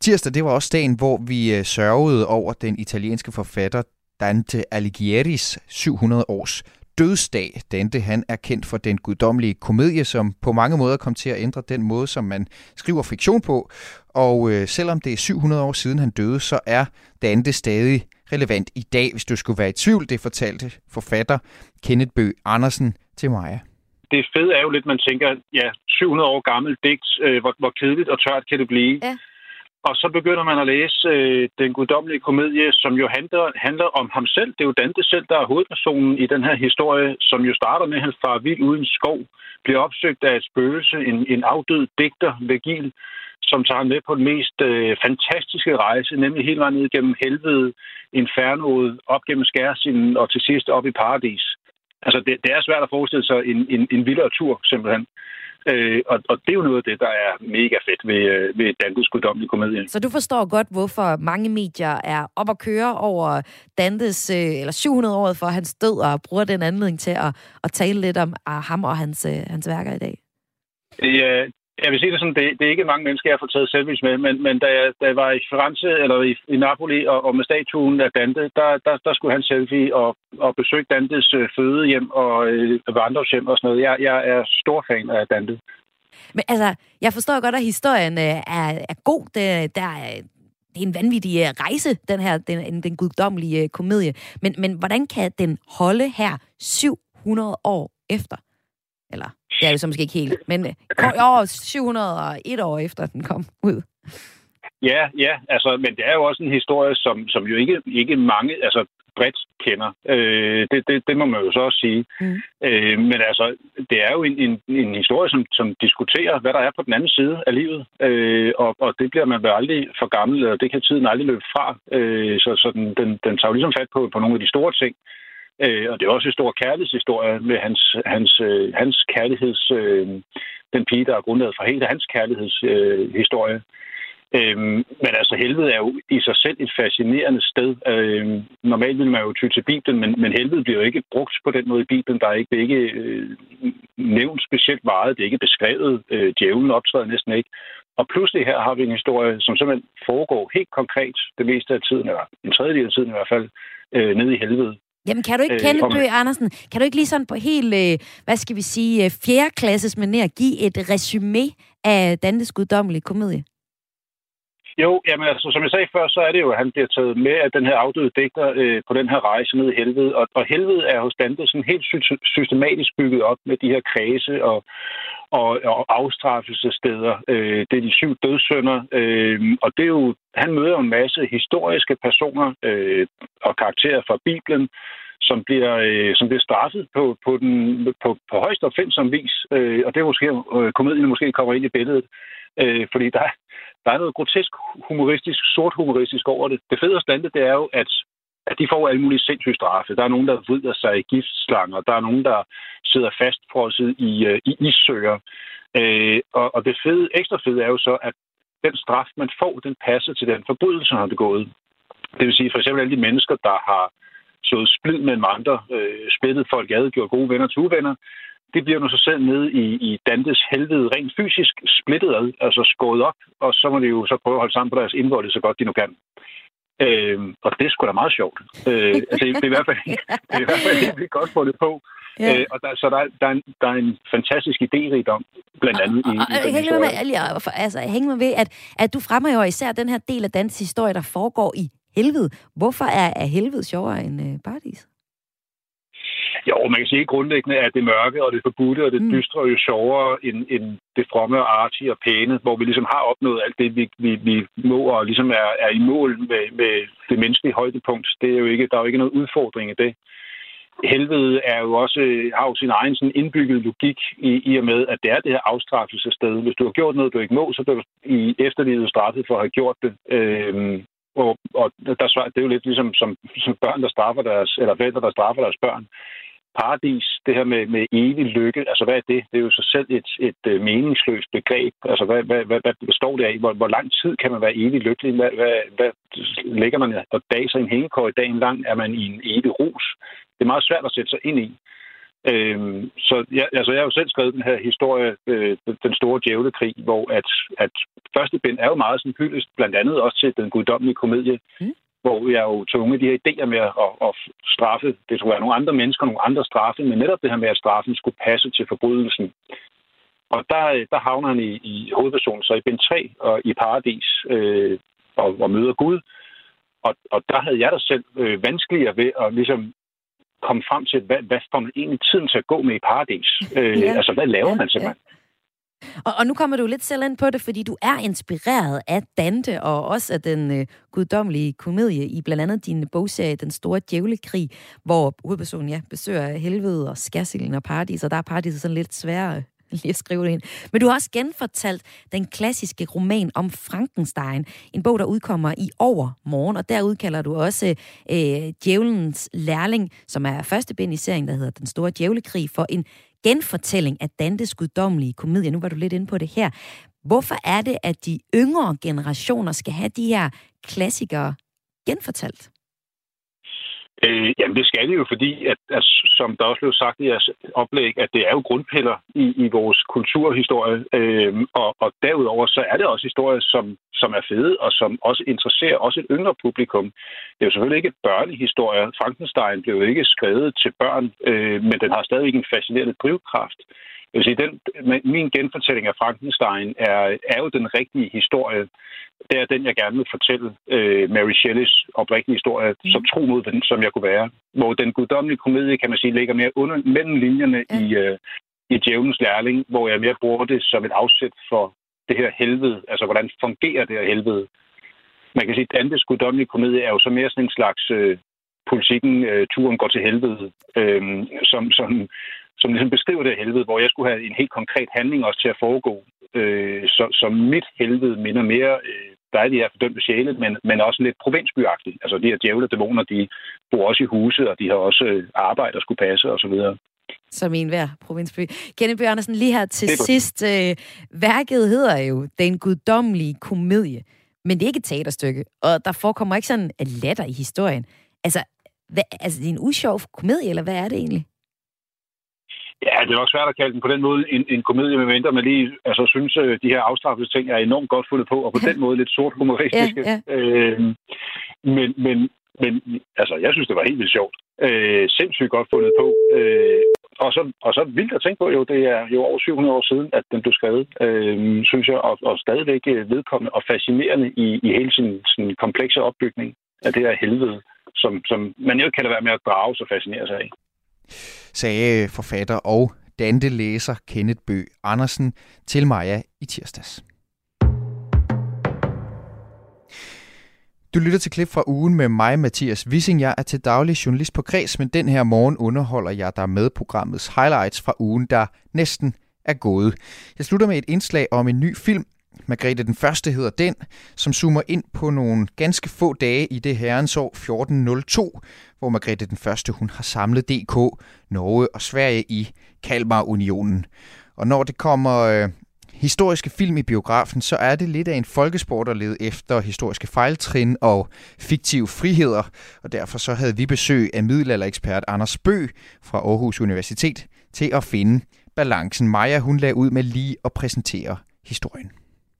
Tirsdag, det var også dagen, hvor vi øh, sørgede over den italienske forfatter Dante Alighieri's 700 års dødsdag. Dante han er kendt for den guddommelige komedie, som på mange måder kom til at ændre den måde, som man skriver fiktion på. Og øh, selvom det er 700 år siden han døde, så er Dante stadig relevant i dag, hvis du skulle være i tvivl. Det fortalte forfatter Kenneth Bø Andersen til mig. Det fede er jo lidt, man tænker, ja, 700 år gammelt digt, øh, hvor, hvor kedeligt og tørt kan det blive. Ja. Og så begynder man at læse øh, den guddommelige komedie, som jo handler, handler om ham selv. Det er jo Dante selv, der er hovedpersonen i den her historie, som jo starter med, at han far vild uden skov, bliver opsøgt af et spøgelse, en, en afdød digter, Virgil, som tager med på den mest øh, fantastiske rejse, nemlig hele vejen ned gennem helvede, infernoet, op gennem skærsinden og til sidst op i paradis. Altså, det, det er svært at forestille sig en, en, en vildere tur, simpelthen. Øh, og, og det er jo noget af det, der er mega fedt ved, øh, ved Dantes guddommelige komedie. Så du forstår godt, hvorfor mange medier er op at køre over Dantes, øh, eller 700 år for hans død, og bruger den anledning til at, at tale lidt om uh, ham og hans, uh, hans værker i dag? Ja, jeg vil sige det sådan, det, det er ikke mange mennesker, jeg har fået taget selfies med, men, men da, jeg, da jeg var i Firenze, eller i, i Napoli, og, og med statuen af Dante, der, der, der skulle han selfie og, og besøge Dantes øh, fødehjem og øh, vandrehjem og sådan noget. Jeg, jeg er stor fan af Dante. Men altså, jeg forstår godt, at historien øh, er, er god. Det, der er, det er en vanvittig øh, rejse, den her, den, den guddommelige øh, komedie. Men, men hvordan kan den holde her 700 år efter? Eller, det er jo så måske ikke helt, men år 701 år efter den kom ud. Ja, ja, altså, men det er jo også en historie, som, som jo ikke, ikke mange, altså bredt kender. Øh, det, det, det må man jo så også sige. Mm. Øh, men altså, det er jo en, en, en historie, som, som diskuterer, hvad der er på den anden side af livet. Øh, og, og det bliver man vel aldrig for gammel, og det kan tiden aldrig løbe fra. Øh, så så den, den, den tager jo ligesom fat på, på nogle af de store ting. Øh, Øh, og det er også en stor kærlighedshistorie med hans, hans, øh, hans kærligheds... Øh, den pige, der er grundlaget for hele hans kærlighedshistorie. Øh, Øhm, men altså, helvede er jo i sig selv et fascinerende sted. Øhm, normalt vil man jo ty til Bibelen, men, men helvede bliver jo ikke brugt på den måde i Bibelen. Der er ikke, det er ikke øh, nævnt specielt meget. Det er ikke beskrevet. Øh, djævlen optræder næsten ikke. Og pludselig her har vi en historie, som simpelthen foregår helt konkret det meste af tiden, eller en tredjedel af tiden i hvert fald, øh, nede i helvede. Jamen, kan du ikke, kende øh, Bøge Andersen, kan du ikke lige sådan på helt, øh, hvad skal vi sige, øh, fjerde klasses manér give et resume af Dantes guddommelige komedie? Jo, jamen altså, som jeg sagde før, så er det jo, at han bliver taget med af den her afdøde digter øh, på den her rejse ned i helvede. Og, og helvede er hos Dante sådan helt sy- systematisk bygget op med de her kredse og, og, og afstraffelsesteder. Øh, det er de syv dødsønder. Øh, og det er jo, han møder jo en masse historiske personer øh, og karakterer fra Bibelen, som bliver, øh, som bliver straffet på, på, den, på, på højst opfindsom vis. Øh, og det er måske, øh, komedien måske kommer ind i billedet. Øh, fordi der, der er noget grotesk humoristisk, sort humoristisk over det. Det fedeste stande, det er jo, at, at de får alle mulige sindssyge straffe. Der er nogen, der vrider sig i giftslanger. Der er nogen, der sidder fast for i, øh, i issøer. Øh, og, og det fede, ekstra fede er jo så, at den straf, man får, den passer til den forbrydelse, han har begået. Det vil sige for eksempel alle de mennesker, der har sået splid mellem andre, øh, splittet folk ad, gjort gode venner til uvenner, det bliver nu så selv nede i, i Dantes helvede rent fysisk splittet ad, altså skåret op, og så må de jo så prøve at holde sammen på deres indvolde så godt de nu kan. Øh, og det er sgu da meget sjovt. Øh, altså, det, er i hvert fald, det er i hvert fald helt godt fundet på. Ja. Øh, og der, så der, der, er en, der er en fantastisk idérigdom, blandt andet og, i, og, i historie. Med, altså, hæng med ved, at, at du fremhæver især den her del af dansk historie, der foregår i helvede. Hvorfor er, er helvede sjovere end øh, paradis? Jo, man kan sige grundlæggende, at det mørke og det forbudte og det mm. dystre er jo sjovere end, end det fromme og artige og pæne, hvor vi ligesom har opnået alt det, vi, vi, vi må og ligesom er, er i mål med, med det menneskelige højdepunkt. Det er jo ikke, der er jo ikke noget udfordring i det. Helvede er jo også, har jo sin egen sådan indbygget logik i, i og med, at det er det her afstraffelsested. Hvis du har gjort noget, du ikke må, så bliver du i efterlivet straffet for at have gjort det. Øhm, og, og der, det er jo lidt ligesom som, som børn, der straffer deres, eller forældre, der straffer deres børn paradis, det her med, med evig lykke, altså hvad er det? Det er jo så selv et, et, øh, meningsløst begreb. Altså hvad, hvad, hvad, hvad består det af? Hvor, hvor lang tid kan man være evig lykkelig? Hvad, hvad, hvad lægger man og dag sig en hængekøj dagen lang? Er man i en evig rus? Det er meget svært at sætte sig ind i. Øhm, så jeg, altså, jeg har jo selv skrevet den her historie, øh, Den store djævlekrig, hvor at, at første bind er jo meget sådan hyldest, blandt andet også til den guddommelige komedie, mm hvor jeg jo tog nogle de her idéer med at, at straffe. Det tror jeg nogle andre mennesker, nogle andre straffe, men netop det her med, at straffen skulle passe til forbrydelsen. Og der, der havner han i, i hovedpersonen så i bind 3 og i paradis øh, og, og møder Gud. Og, og der havde jeg da selv øh, vanskeligere ved at ligesom komme frem til, hvad, hvad får man egentlig tiden til at gå med i paradis? Øh, ja. Altså, hvad laver man simpelthen? Ja. Og, og nu kommer du lidt selv ind på det, fordi du er inspireret af Dante og også af den øh, guddommelige komedie i blandt andet din bogserie Den Store Djævlekrig, hvor hovedpersonen ja, besøger helvede og skærsilden og paradis, og der er paradis sådan lidt sværere lige at skrive det ind. Men du har også genfortalt den klassiske roman om Frankenstein, en bog, der udkommer i overmorgen, og der udkalder du også øh, Djævelens Lærling, som er første bind i serien, der hedder Den Store Djævlekrig, for en genfortælling af Dantes guddommelige komedie. Nu var du lidt inde på det her. Hvorfor er det, at de yngre generationer skal have de her klassikere genfortalt? Øh, jamen det skal det jo, fordi, at, at, som der også blev sagt i jeres oplæg, at det er jo grundpiller i, i vores kulturhistorie. Øh, og, og derudover så er det også historier, som, som er fede, og som også interesserer også et yngre publikum. Det er jo selvfølgelig ikke et børnehistorie. Frankenstein blev jo ikke skrevet til børn, øh, men den har stadigvæk en fascinerende drivkraft. Jeg vil sige, den, min genfortælling af Frankenstein er, er jo den rigtige historie. Det er den, jeg gerne vil fortælle øh, Mary Shelleys oprigtige historie, mm. så tro mod den, som jeg kunne være. Hvor den guddommelige komedie, kan man sige, ligger mere under, mellem linjerne mm. i, øh, i Djævelens Lærling, hvor jeg mere bruger det som et afsæt for det her helvede. Altså, hvordan fungerer det her helvede? Man kan sige, at Dantes guddommelige komedie er jo så mere sådan en slags øh, politikken, øh, turen går til helvede, øh, som, som, som ligesom beskriver det helvede, hvor jeg skulle have en helt konkret handling også til at foregå. Øh, så, så mit helvede minder mere, øh, der er fordømte sjæle, men, men også lidt provinsbyagtigt. Altså de her djævle dæmoner, de bor også i huse, og de har også øh, arbejde, der skulle passe osv. Som en hver provinsby. Kenneth Andersen, lige her til sidst. Øh, værket hedder jo Den guddommelige komedie, men det er ikke et teaterstykke, og der forekommer ikke sådan en latter i historien. Altså, hvad, altså, det er en usjov komedie, eller hvad er det egentlig? Ja, det er nok svært at kalde den på den måde en, en komedie, medmindre man lige altså, synes, at øh, de her afstraffede ting er enormt godt fundet på, og på den måde lidt sort humoristiske. Ja, ja. Øh, men, men, men altså, jeg synes, det var helt vildt sjovt. Øh, sindssygt godt fundet på. Øh, og, så, og så vildt at tænke på, jo, det er jo over 700 år siden, at den blev skrevet, øh, synes jeg, og, og stadigvæk vedkommende og fascinerende i, i hele sin, sin komplekse opbygning af det her helvede, som, som man jo kan lade være med at drage så fascinere sig af sagde øh, forfatter og Dante-læser Kenneth Bø Andersen til Maja i tirsdags. Du lytter til klip fra ugen med mig, Mathias Wissing. Jeg er til daglig journalist på Kreds, men den her morgen underholder jeg dig med programmets highlights fra ugen, der næsten er gået. Jeg slutter med et indslag om en ny film, Margrethe den Første hedder den, som zoomer ind på nogle ganske få dage i det herrens år 1402, hvor Margrethe den Første hun har samlet DK, Norge og Sverige i Kalmarunionen. Og når det kommer øh, historiske film i biografen, så er det lidt af en folkesport at lede efter historiske fejltrin og fiktive friheder. Og derfor så havde vi besøg af middelalderekspert Anders Bø fra Aarhus Universitet til at finde balancen. Maja, hun lagde ud med lige at præsentere historien.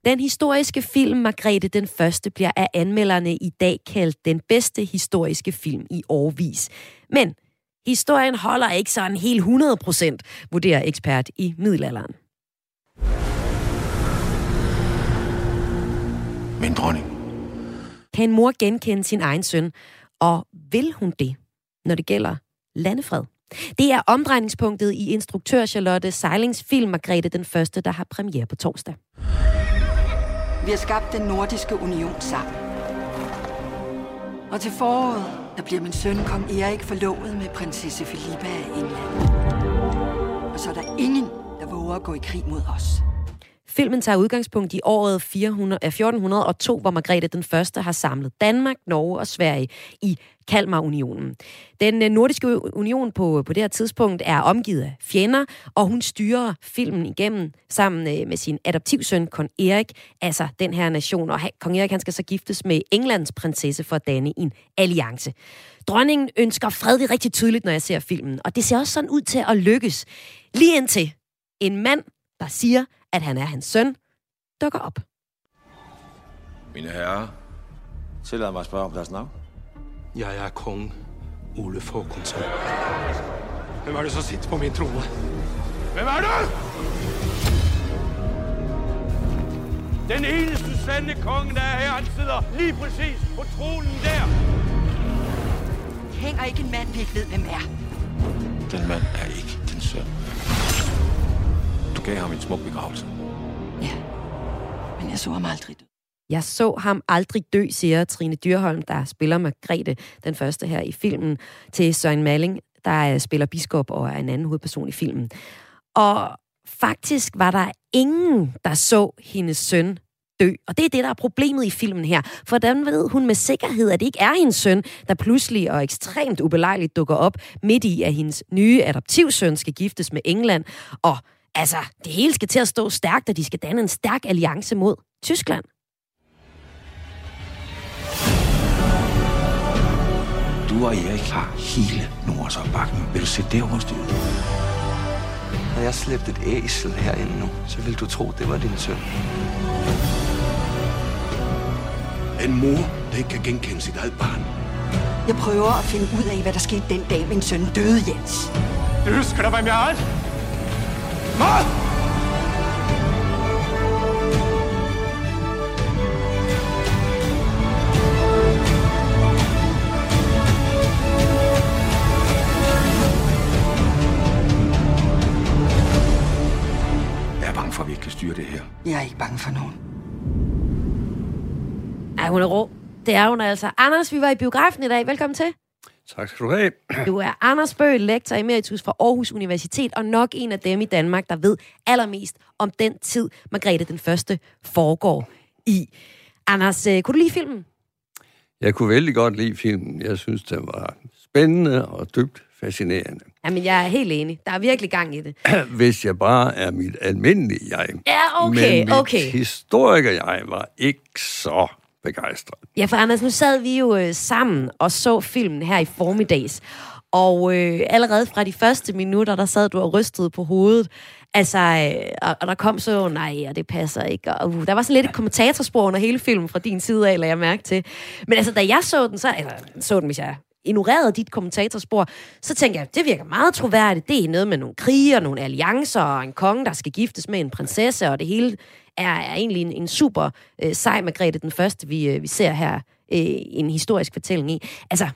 Den historiske film Margrethe den Første bliver af anmelderne i dag kaldt den bedste historiske film i årvis. Men historien holder ikke sådan helt 100 procent, vurderer ekspert i middelalderen. Min dronning. Kan en mor genkende sin egen søn, og vil hun det, når det gælder landefred? Det er omdrejningspunktet i instruktør Charlotte Seilings film Margrethe den Første, der har premiere på torsdag. Vi har skabt den nordiske union sammen. Og til foråret, der bliver min søn kong Erik forlovet med prinsesse Filippa af England. Og så er der ingen, der våger at gå i krig mod os. Filmen tager udgangspunkt i året 400, 1402, hvor Margrethe den Første har samlet Danmark, Norge og Sverige i Kalmarunionen. Den øh, nordiske union på, på det her tidspunkt er omgivet af fjender, og hun styrer filmen igennem sammen øh, med sin adoptivsøn, kong Erik, altså den her nation. Og kong Erik han skal så giftes med Englands prinsesse for at danne en alliance. Dronningen ønsker fred, det er rigtig tydeligt, når jeg ser filmen, og det ser også sådan ud til at lykkes. Lige indtil en mand, der siger, at han er hans søn, dukker op. Mine herrer, tillad mig at spørge om deres navn. Jeg er kong Ole Fåkonsson. Hvem er det, som sitter på min trone? Hvem er det? Den eneste sande konge, der er her, han sidder lige præcis på tronen der. Hænger ikke en mand, vi ikke ved, hvem er. Den mand er ikke. Du gav ham en smuk begravelse. Ja, men jeg så ham aldrig dø. Jeg så ham aldrig dø, siger Trine Dyrholm, der spiller Margrethe, den første her i filmen, til Søren Malling, der spiller biskop og er en anden hovedperson i filmen. Og faktisk var der ingen, der så hendes søn dø. Og det er det, der er problemet i filmen her. For hvordan ved hun med sikkerhed, at det ikke er hendes søn, der pludselig og ekstremt ubelejligt dukker op midt i, at hendes nye adoptivsøn skal giftes med England. Og altså, det hele skal til at stå stærkt, og de skal danne en stærk alliance mod Tyskland. Du og Erik har hele Nords opbakning. Vil du sætte det over styret? Når jeg slæbte et æsel herinde nu, så ville du tro, det var din søn. En mor, der ikke kan genkende sit eget barn. Jeg prøver at finde ud af, hvad der skete den dag, min søn døde, Jens. Du husker da, hvem jeg er? Hvad? Jeg er bange for, at vi ikke kan styre det her. Jeg er ikke bange for nogen. Ej, hun er rå. Det er hun altså. Anders, vi var i biografen i dag. Velkommen til. Tak skal du have. Du er Anders Bøhl, lektor emeritus fra Aarhus Universitet, og nok en af dem i Danmark, der ved allermest om den tid, Margrethe den Første foregår i. Anders, øh, kunne du lide filmen? Jeg kunne vældig godt lide filmen. Jeg synes, den var spændende og dybt fascinerende. Jamen, jeg er helt enig. Der er virkelig gang i det. Hvis jeg bare er mit almindelige jeg. Ja, okay, Men mit okay. historiker jeg var ikke så begejstret. Ja, for Anders, nu sad vi jo øh, sammen og så filmen her i formiddags. Og øh, allerede fra de første minutter, der sad du og rystede på hovedet. Altså, øh, og, og der kom så, nej, og det passer ikke. Og, uh, der var sådan lidt et kommentatorspor under hele filmen fra din side af, lagde jeg mærke til. Men altså, da jeg så den, så, eller så den, hvis jeg ignorerede dit kommentatorspor, så tænkte jeg, det virker meget troværdigt. Det er noget med nogle krige og nogle alliancer og en konge, der skal giftes med en prinsesse, og det hele er, er egentlig en, en super øh, sej Margrethe den første, vi, øh, vi ser her øh, en historisk fortælling i. Altså,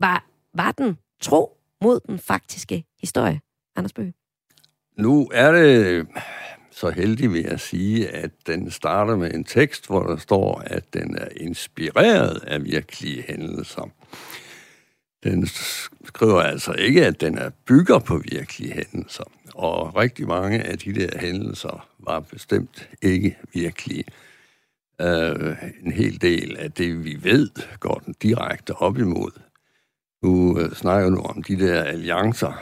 var, var den tro mod den faktiske historie, Anders Bøge? Nu er det så heldig vil jeg sige, at den starter med en tekst, hvor der står, at den er inspireret af virkelige hændelser. Den skriver altså ikke, at den er bygger på virkelige hændelser. Og rigtig mange af de der hændelser var bestemt ikke virkelige. Uh, en hel del af det, vi ved, går den direkte op imod. Nu uh, snakker nu om de der alliancer.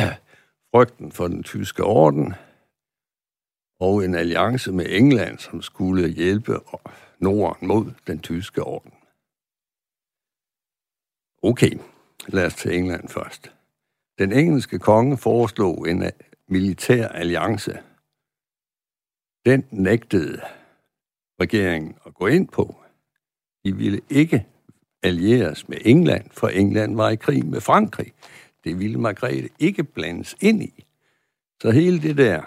Frygten for den tyske orden, og en alliance med England, som skulle hjælpe Norden mod den tyske orden. Okay, lad os til England først. Den engelske konge foreslog en øh, militær alliance. Den nægtede regeringen at gå ind på. De ville ikke allieres med England, for England var i krig med Frankrig. Det ville Margrethe ikke blandes ind i. Så hele det der,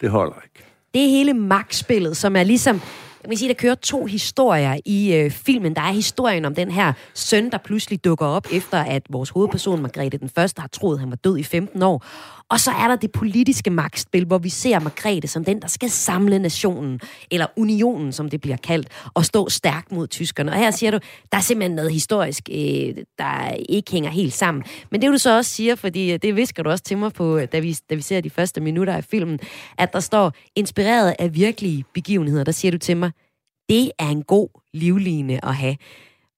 det holder ikke. Det er hele magtspillet, som er ligesom jeg vil sige, der kører to historier i øh, filmen. Der er historien om den her søn, der pludselig dukker op, efter at vores hovedperson, Margrethe den Første, har troet, at han var død i 15 år. Og så er der det politiske magtspil, hvor vi ser Margrethe som den, der skal samle nationen, eller unionen, som det bliver kaldt, og stå stærkt mod tyskerne. Og her siger du, der er simpelthen noget historisk, øh, der ikke hænger helt sammen. Men det du så også siger, fordi øh, det visker du også til mig på, øh, da vi, da vi ser de første minutter af filmen, at der står, inspireret af virkelige begivenheder, der siger du til mig, det er en god livline at have.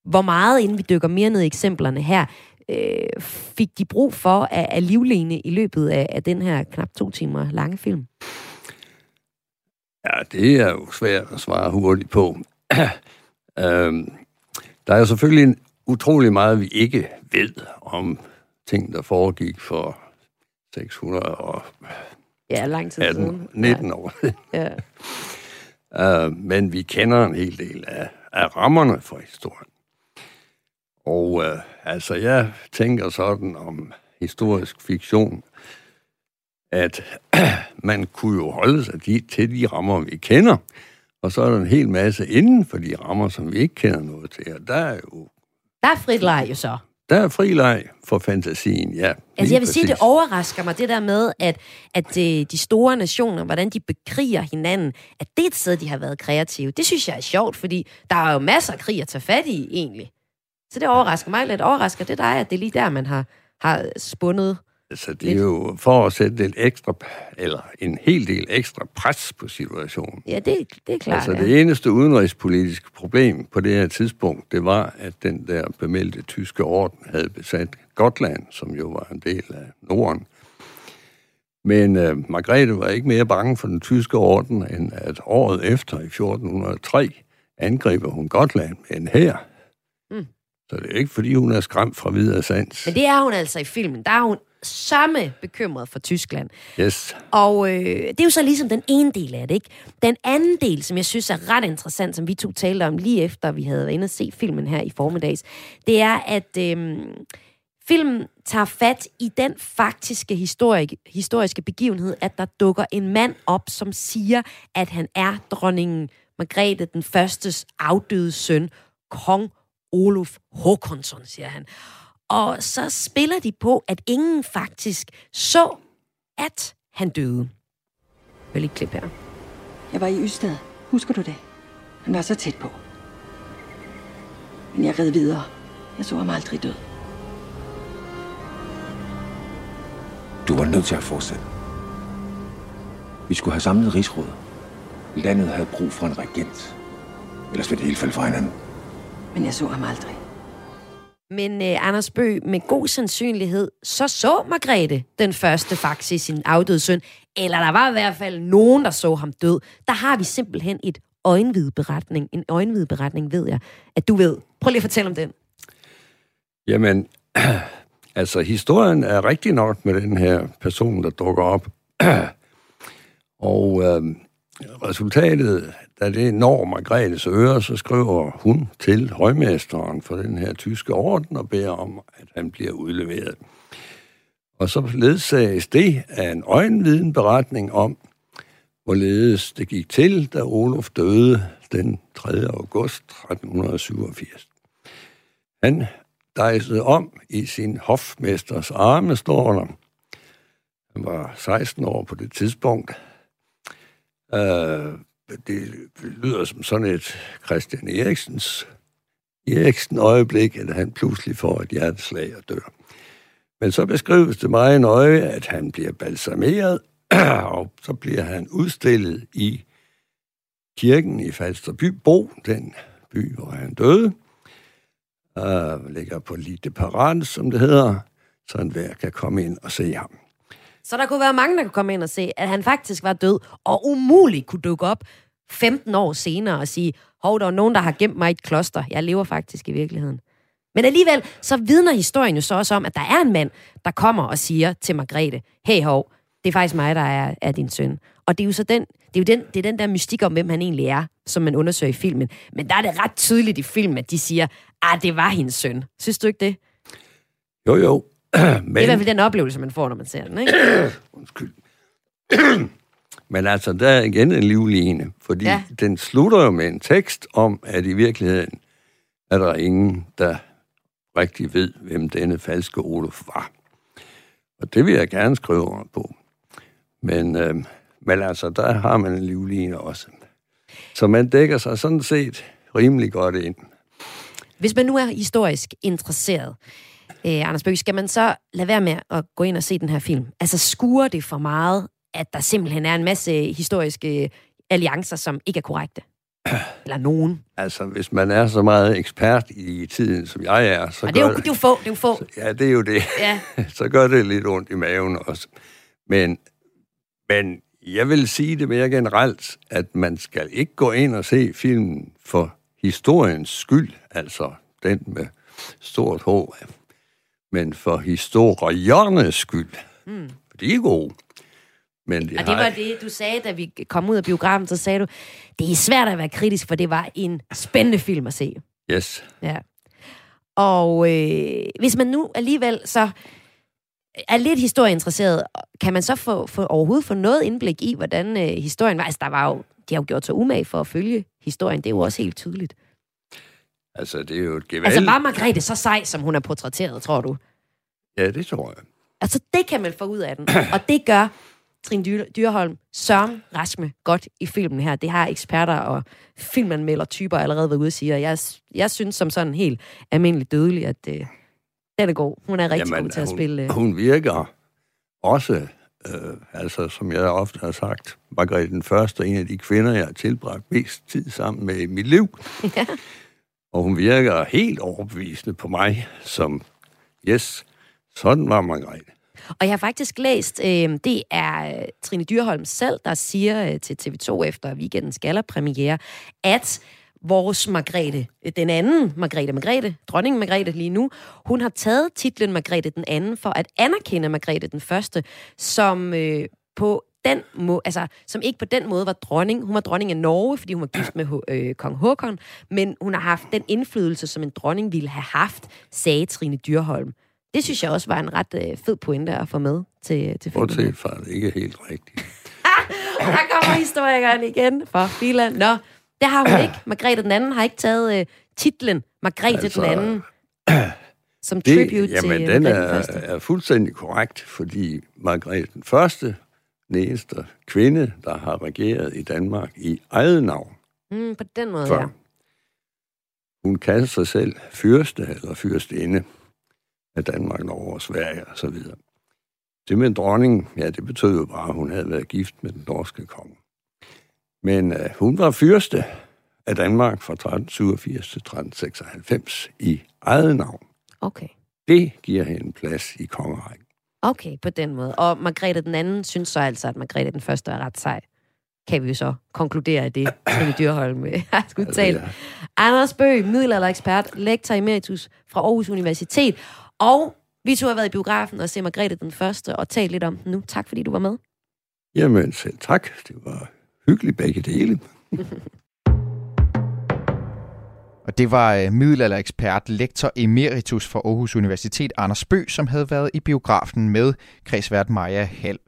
Hvor meget, inden vi dykker mere ned i eksemplerne her, øh, fik de brug for af, af livline i løbet af, af den her knap to timer lange film? Ja, det er jo svært at svare hurtigt på. øhm, der er jo selvfølgelig en utrolig meget, vi ikke ved om ting, der foregik for 600 og ja, lang tid 18, siden. 19 ja. år. ja. Uh, men vi kender en hel del af, af rammerne for historien. Og uh, altså, jeg tænker sådan om historisk fiktion, at man kunne jo holde sig de, til de rammer, vi kender, og så er der en hel masse inden for de rammer, som vi ikke kender noget til, og der er jo... Der er frit leg jo så. Der er fri leg for fantasien, ja. Altså jeg vil sige, det overrasker mig, det der med, at, at de, de store nationer, hvordan de bekriger hinanden, at det er et sted, de har været kreative. Det synes jeg er sjovt, fordi der er jo masser af krig at tage fat i, egentlig. Så det overrasker mig lidt. Overrasker det dig, at det er lige der, man har, har spundet Altså, det er jo for at sætte lidt ekstra, eller en hel del ekstra pres på situationen. Ja, det, det er klart. Altså, ja. det eneste udenrigspolitiske problem på det her tidspunkt, det var, at den der bemeldte tyske orden havde besat Gotland, som jo var en del af Norden. Men uh, Margrethe var ikke mere bange for den tyske orden, end at året efter, i 1403, angriber hun Gotland med en hær. Så det er ikke, fordi hun er skræmt fra videre sans. Men det er hun altså i filmen. Der er hun samme bekymret for Tyskland. Yes. Og øh, det er jo så ligesom den ene del af det, ikke? Den anden del, som jeg synes er ret interessant, som vi to talte om lige efter, vi havde været inde og se filmen her i formiddags, det er, at øh, filmen tager fat i den faktiske historik, historiske begivenhed, at der dukker en mand op, som siger, at han er dronningen Margrethe den Førstes afdøde søn, kong Olof Håkonsson, siger han. Og så spiller de på, at ingen faktisk så, at han døde. Vel lige klip her. Jeg var i Ystad. Husker du det? Han var så tæt på. Men jeg red videre. Jeg så ham aldrig død. Du var nødt til at fortsætte. Vi skulle have samlet rigsrådet. Landet havde brug for en regent. Ellers ville det hele falde fra hinanden. Men jeg så ham aldrig. Men øh, Anders Bø, med god sandsynlighed, så så Margrethe den første faktisk sin afdøde søn. Eller der var i hvert fald nogen, der så ham død. Der har vi simpelthen et øjenvidberetning. En øjenvidberetning, ved jeg, at du ved. Prøv lige at fortælle om den. Jamen, altså historien er rigtig nok med den her person, der dukker op. Og øh, resultatet, da det når Margrethes øre, så skriver hun til højmesteren for den her tyske orden og beder om, at han bliver udleveret. Og så ledsages det af en øjenviden beretning om, hvorledes det gik til, da Olof døde den 3. august 1387. Han dejsede om i sin hofmesters arme, står der. Han var 16 år på det tidspunkt. Øh, det lyder som sådan et Christian Eriksens Eriksen øjeblik, at han pludselig får et hjerteslag og dør. Men så beskrives det meget nøje, at han bliver balsameret, og så bliver han udstillet i kirken i Falsterbybo, den by, hvor han døde. Uh, ligger på Lite Parade, som det hedder, så enhver kan komme ind og se ham. Så der kunne være mange, der kunne komme ind og se, at han faktisk var død, og umuligt kunne dukke op 15 år senere og sige, hov, der er nogen, der har gemt mig i et kloster. Jeg lever faktisk i virkeligheden. Men alligevel, så vidner historien jo så også om, at der er en mand, der kommer og siger til Margrethe, hey hov, det er faktisk mig, der er, er din søn. Og det er jo så den, det er jo den, det er den der mystik om, hvem han egentlig er, som man undersøger i filmen. Men der er det ret tydeligt i filmen, at de siger, ah, det var hendes søn. Synes du ikke det? Jo, jo. Men... Det er i hvert fald den oplevelse, man får, når man ser den, ikke? Undskyld. Men altså, der er igen en livlig ene, fordi Ja. den slutter jo med en tekst om, at i virkeligheden er der ingen, der rigtig ved, hvem denne falske Olof var. Og det vil jeg gerne skrive under på. Men, øh, men altså, der har man en livlig ene også. Så man dækker sig sådan set rimelig godt ind. Hvis man nu er historisk interesseret, øh, Anders Bøge, skal man så lade være med at gå ind og se den her film? Altså, skuer det for meget, at der simpelthen er en masse historiske alliancer, som ikke er korrekte? Eller nogen? Altså, hvis man er så meget ekspert i tiden, som jeg er, så Og det er jo, gør det er jo få, det er jo få. Ja, det er jo det. Ja. så gør det lidt ondt i maven også. Men, men jeg vil sige det mere generelt, at man skal ikke gå ind og se filmen for historiens skyld, altså den med stort H, men for historiernes skyld. Mm. For de er gode. Men de Og det var det, du sagde, da vi kom ud af biografen, så sagde du, det er svært at være kritisk, for det var en spændende film at se. Yes. Ja. Og øh, hvis man nu alligevel så er lidt historieinteresseret, kan man så få, få overhovedet få noget indblik i, hvordan øh, historien var? Altså, der var jo, de har jo gjort sig umage for at følge historien. Det er jo også helt tydeligt. Altså, det er jo et gevaldigt... Altså, var Margrethe så sej, som hun er portrætteret, tror du? Ja, det tror jeg. Altså, det kan man få ud af den. Og det gør Trine Dy- Dyrholm Søren Rasme godt i filmen her. Det har eksperter og filmanmelder typer allerede været ude og sige, og jeg, jeg synes som sådan helt almindelig dødelig, at øh, den er god. Hun er rigtig Jamen, god til at hun, spille. Øh. Hun virker også, øh, altså som jeg ofte har sagt, Margrethe den Første en af de kvinder, jeg har tilbragt mest tid sammen med i mit liv. Ja. Og hun virker helt overbevisende på mig, som, yes, sådan var Margrethe. Og jeg har faktisk læst, øh, det er øh, Trine Dyrholm selv, der siger øh, til TV2 efter weekendens gallerpremiere, at vores Margrethe, øh, den anden Margrethe Margrethe, dronning Margrethe lige nu, hun har taget titlen Margrethe den anden for at anerkende Margrethe den første, som øh, på den må, altså, som ikke på den måde var dronning. Hun var dronning af Norge, fordi hun var gift med øh, kong Håkon, men hun har haft den indflydelse, som en dronning ville have haft, sagde Trine Dyrholm. Det synes jeg også var en ret øh, fed pointe at få med til, til filmen. Bortset fra, det ikke er helt rigtigt. Der kommer historikeren igen for filan. Nå, det har hun ikke. Margrethe den anden har ikke taget øh, titlen Margrethe altså, den anden som tribute det, jamen, til den Margrethe er, den første. er fuldstændig korrekt, fordi Margrethe den Første, den eneste kvinde, der har regeret i Danmark i eget navn. Mm, på den måde, Før. ja. Hun kalder sig selv fyrste eller fyrstinde af Danmark, Norge og Sverige og så videre. Det med en dronning, ja, det betød jo bare, at hun havde været gift med den norske konge. Men uh, hun var fyrste af Danmark fra 1387 til 1396 i eget navn. Okay. Det giver hende en plads i kongerækken. Okay, på den måde. Og Margrethe den anden synes så altså, at Margrethe den første er ret sej. Kan vi jo så konkludere i det, Trine Dyrholm øh, har skudt tale. Anders Bøg, middelalderekspert, lektor emeritus fra Aarhus Universitet. Og vi to har været i biografen og se Margrethe den første og talt lidt om den nu. Tak fordi du var med. Jamen selv tak. Det var hyggeligt begge dele. Og det var øh, middelalderekspert, lektor emeritus fra Aarhus Universitet, Anders Bø, som havde været i biografen med kredsvært Maja Hall.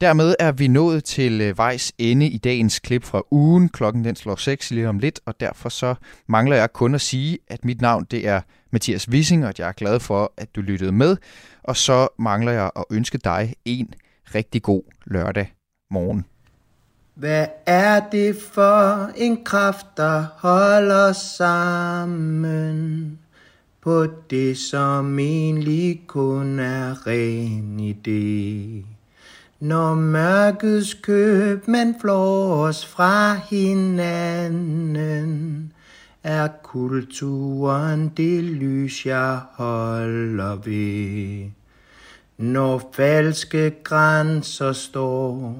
Dermed er vi nået til øh, vejs ende i dagens klip fra ugen. Klokken den slår 6 lige om lidt, og derfor så mangler jeg kun at sige, at mit navn det er Mathias Wissing, og at jeg er glad for, at du lyttede med. Og så mangler jeg at ønske dig en rigtig god lørdag morgen. Hvad er det for en kraft, der holder sammen på det, som egentlig kun er ren idé? Når mørkets købmænd flår os fra hinanden, er kulturen det lys, jeg holder ved. når falske grænser står,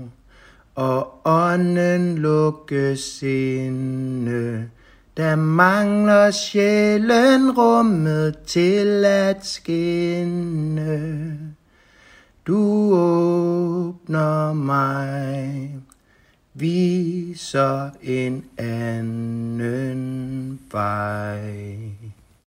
og ånden lukkes inde. Der mangler sjælen rummet til at skinne. Du åbner mig, viser en anden vej.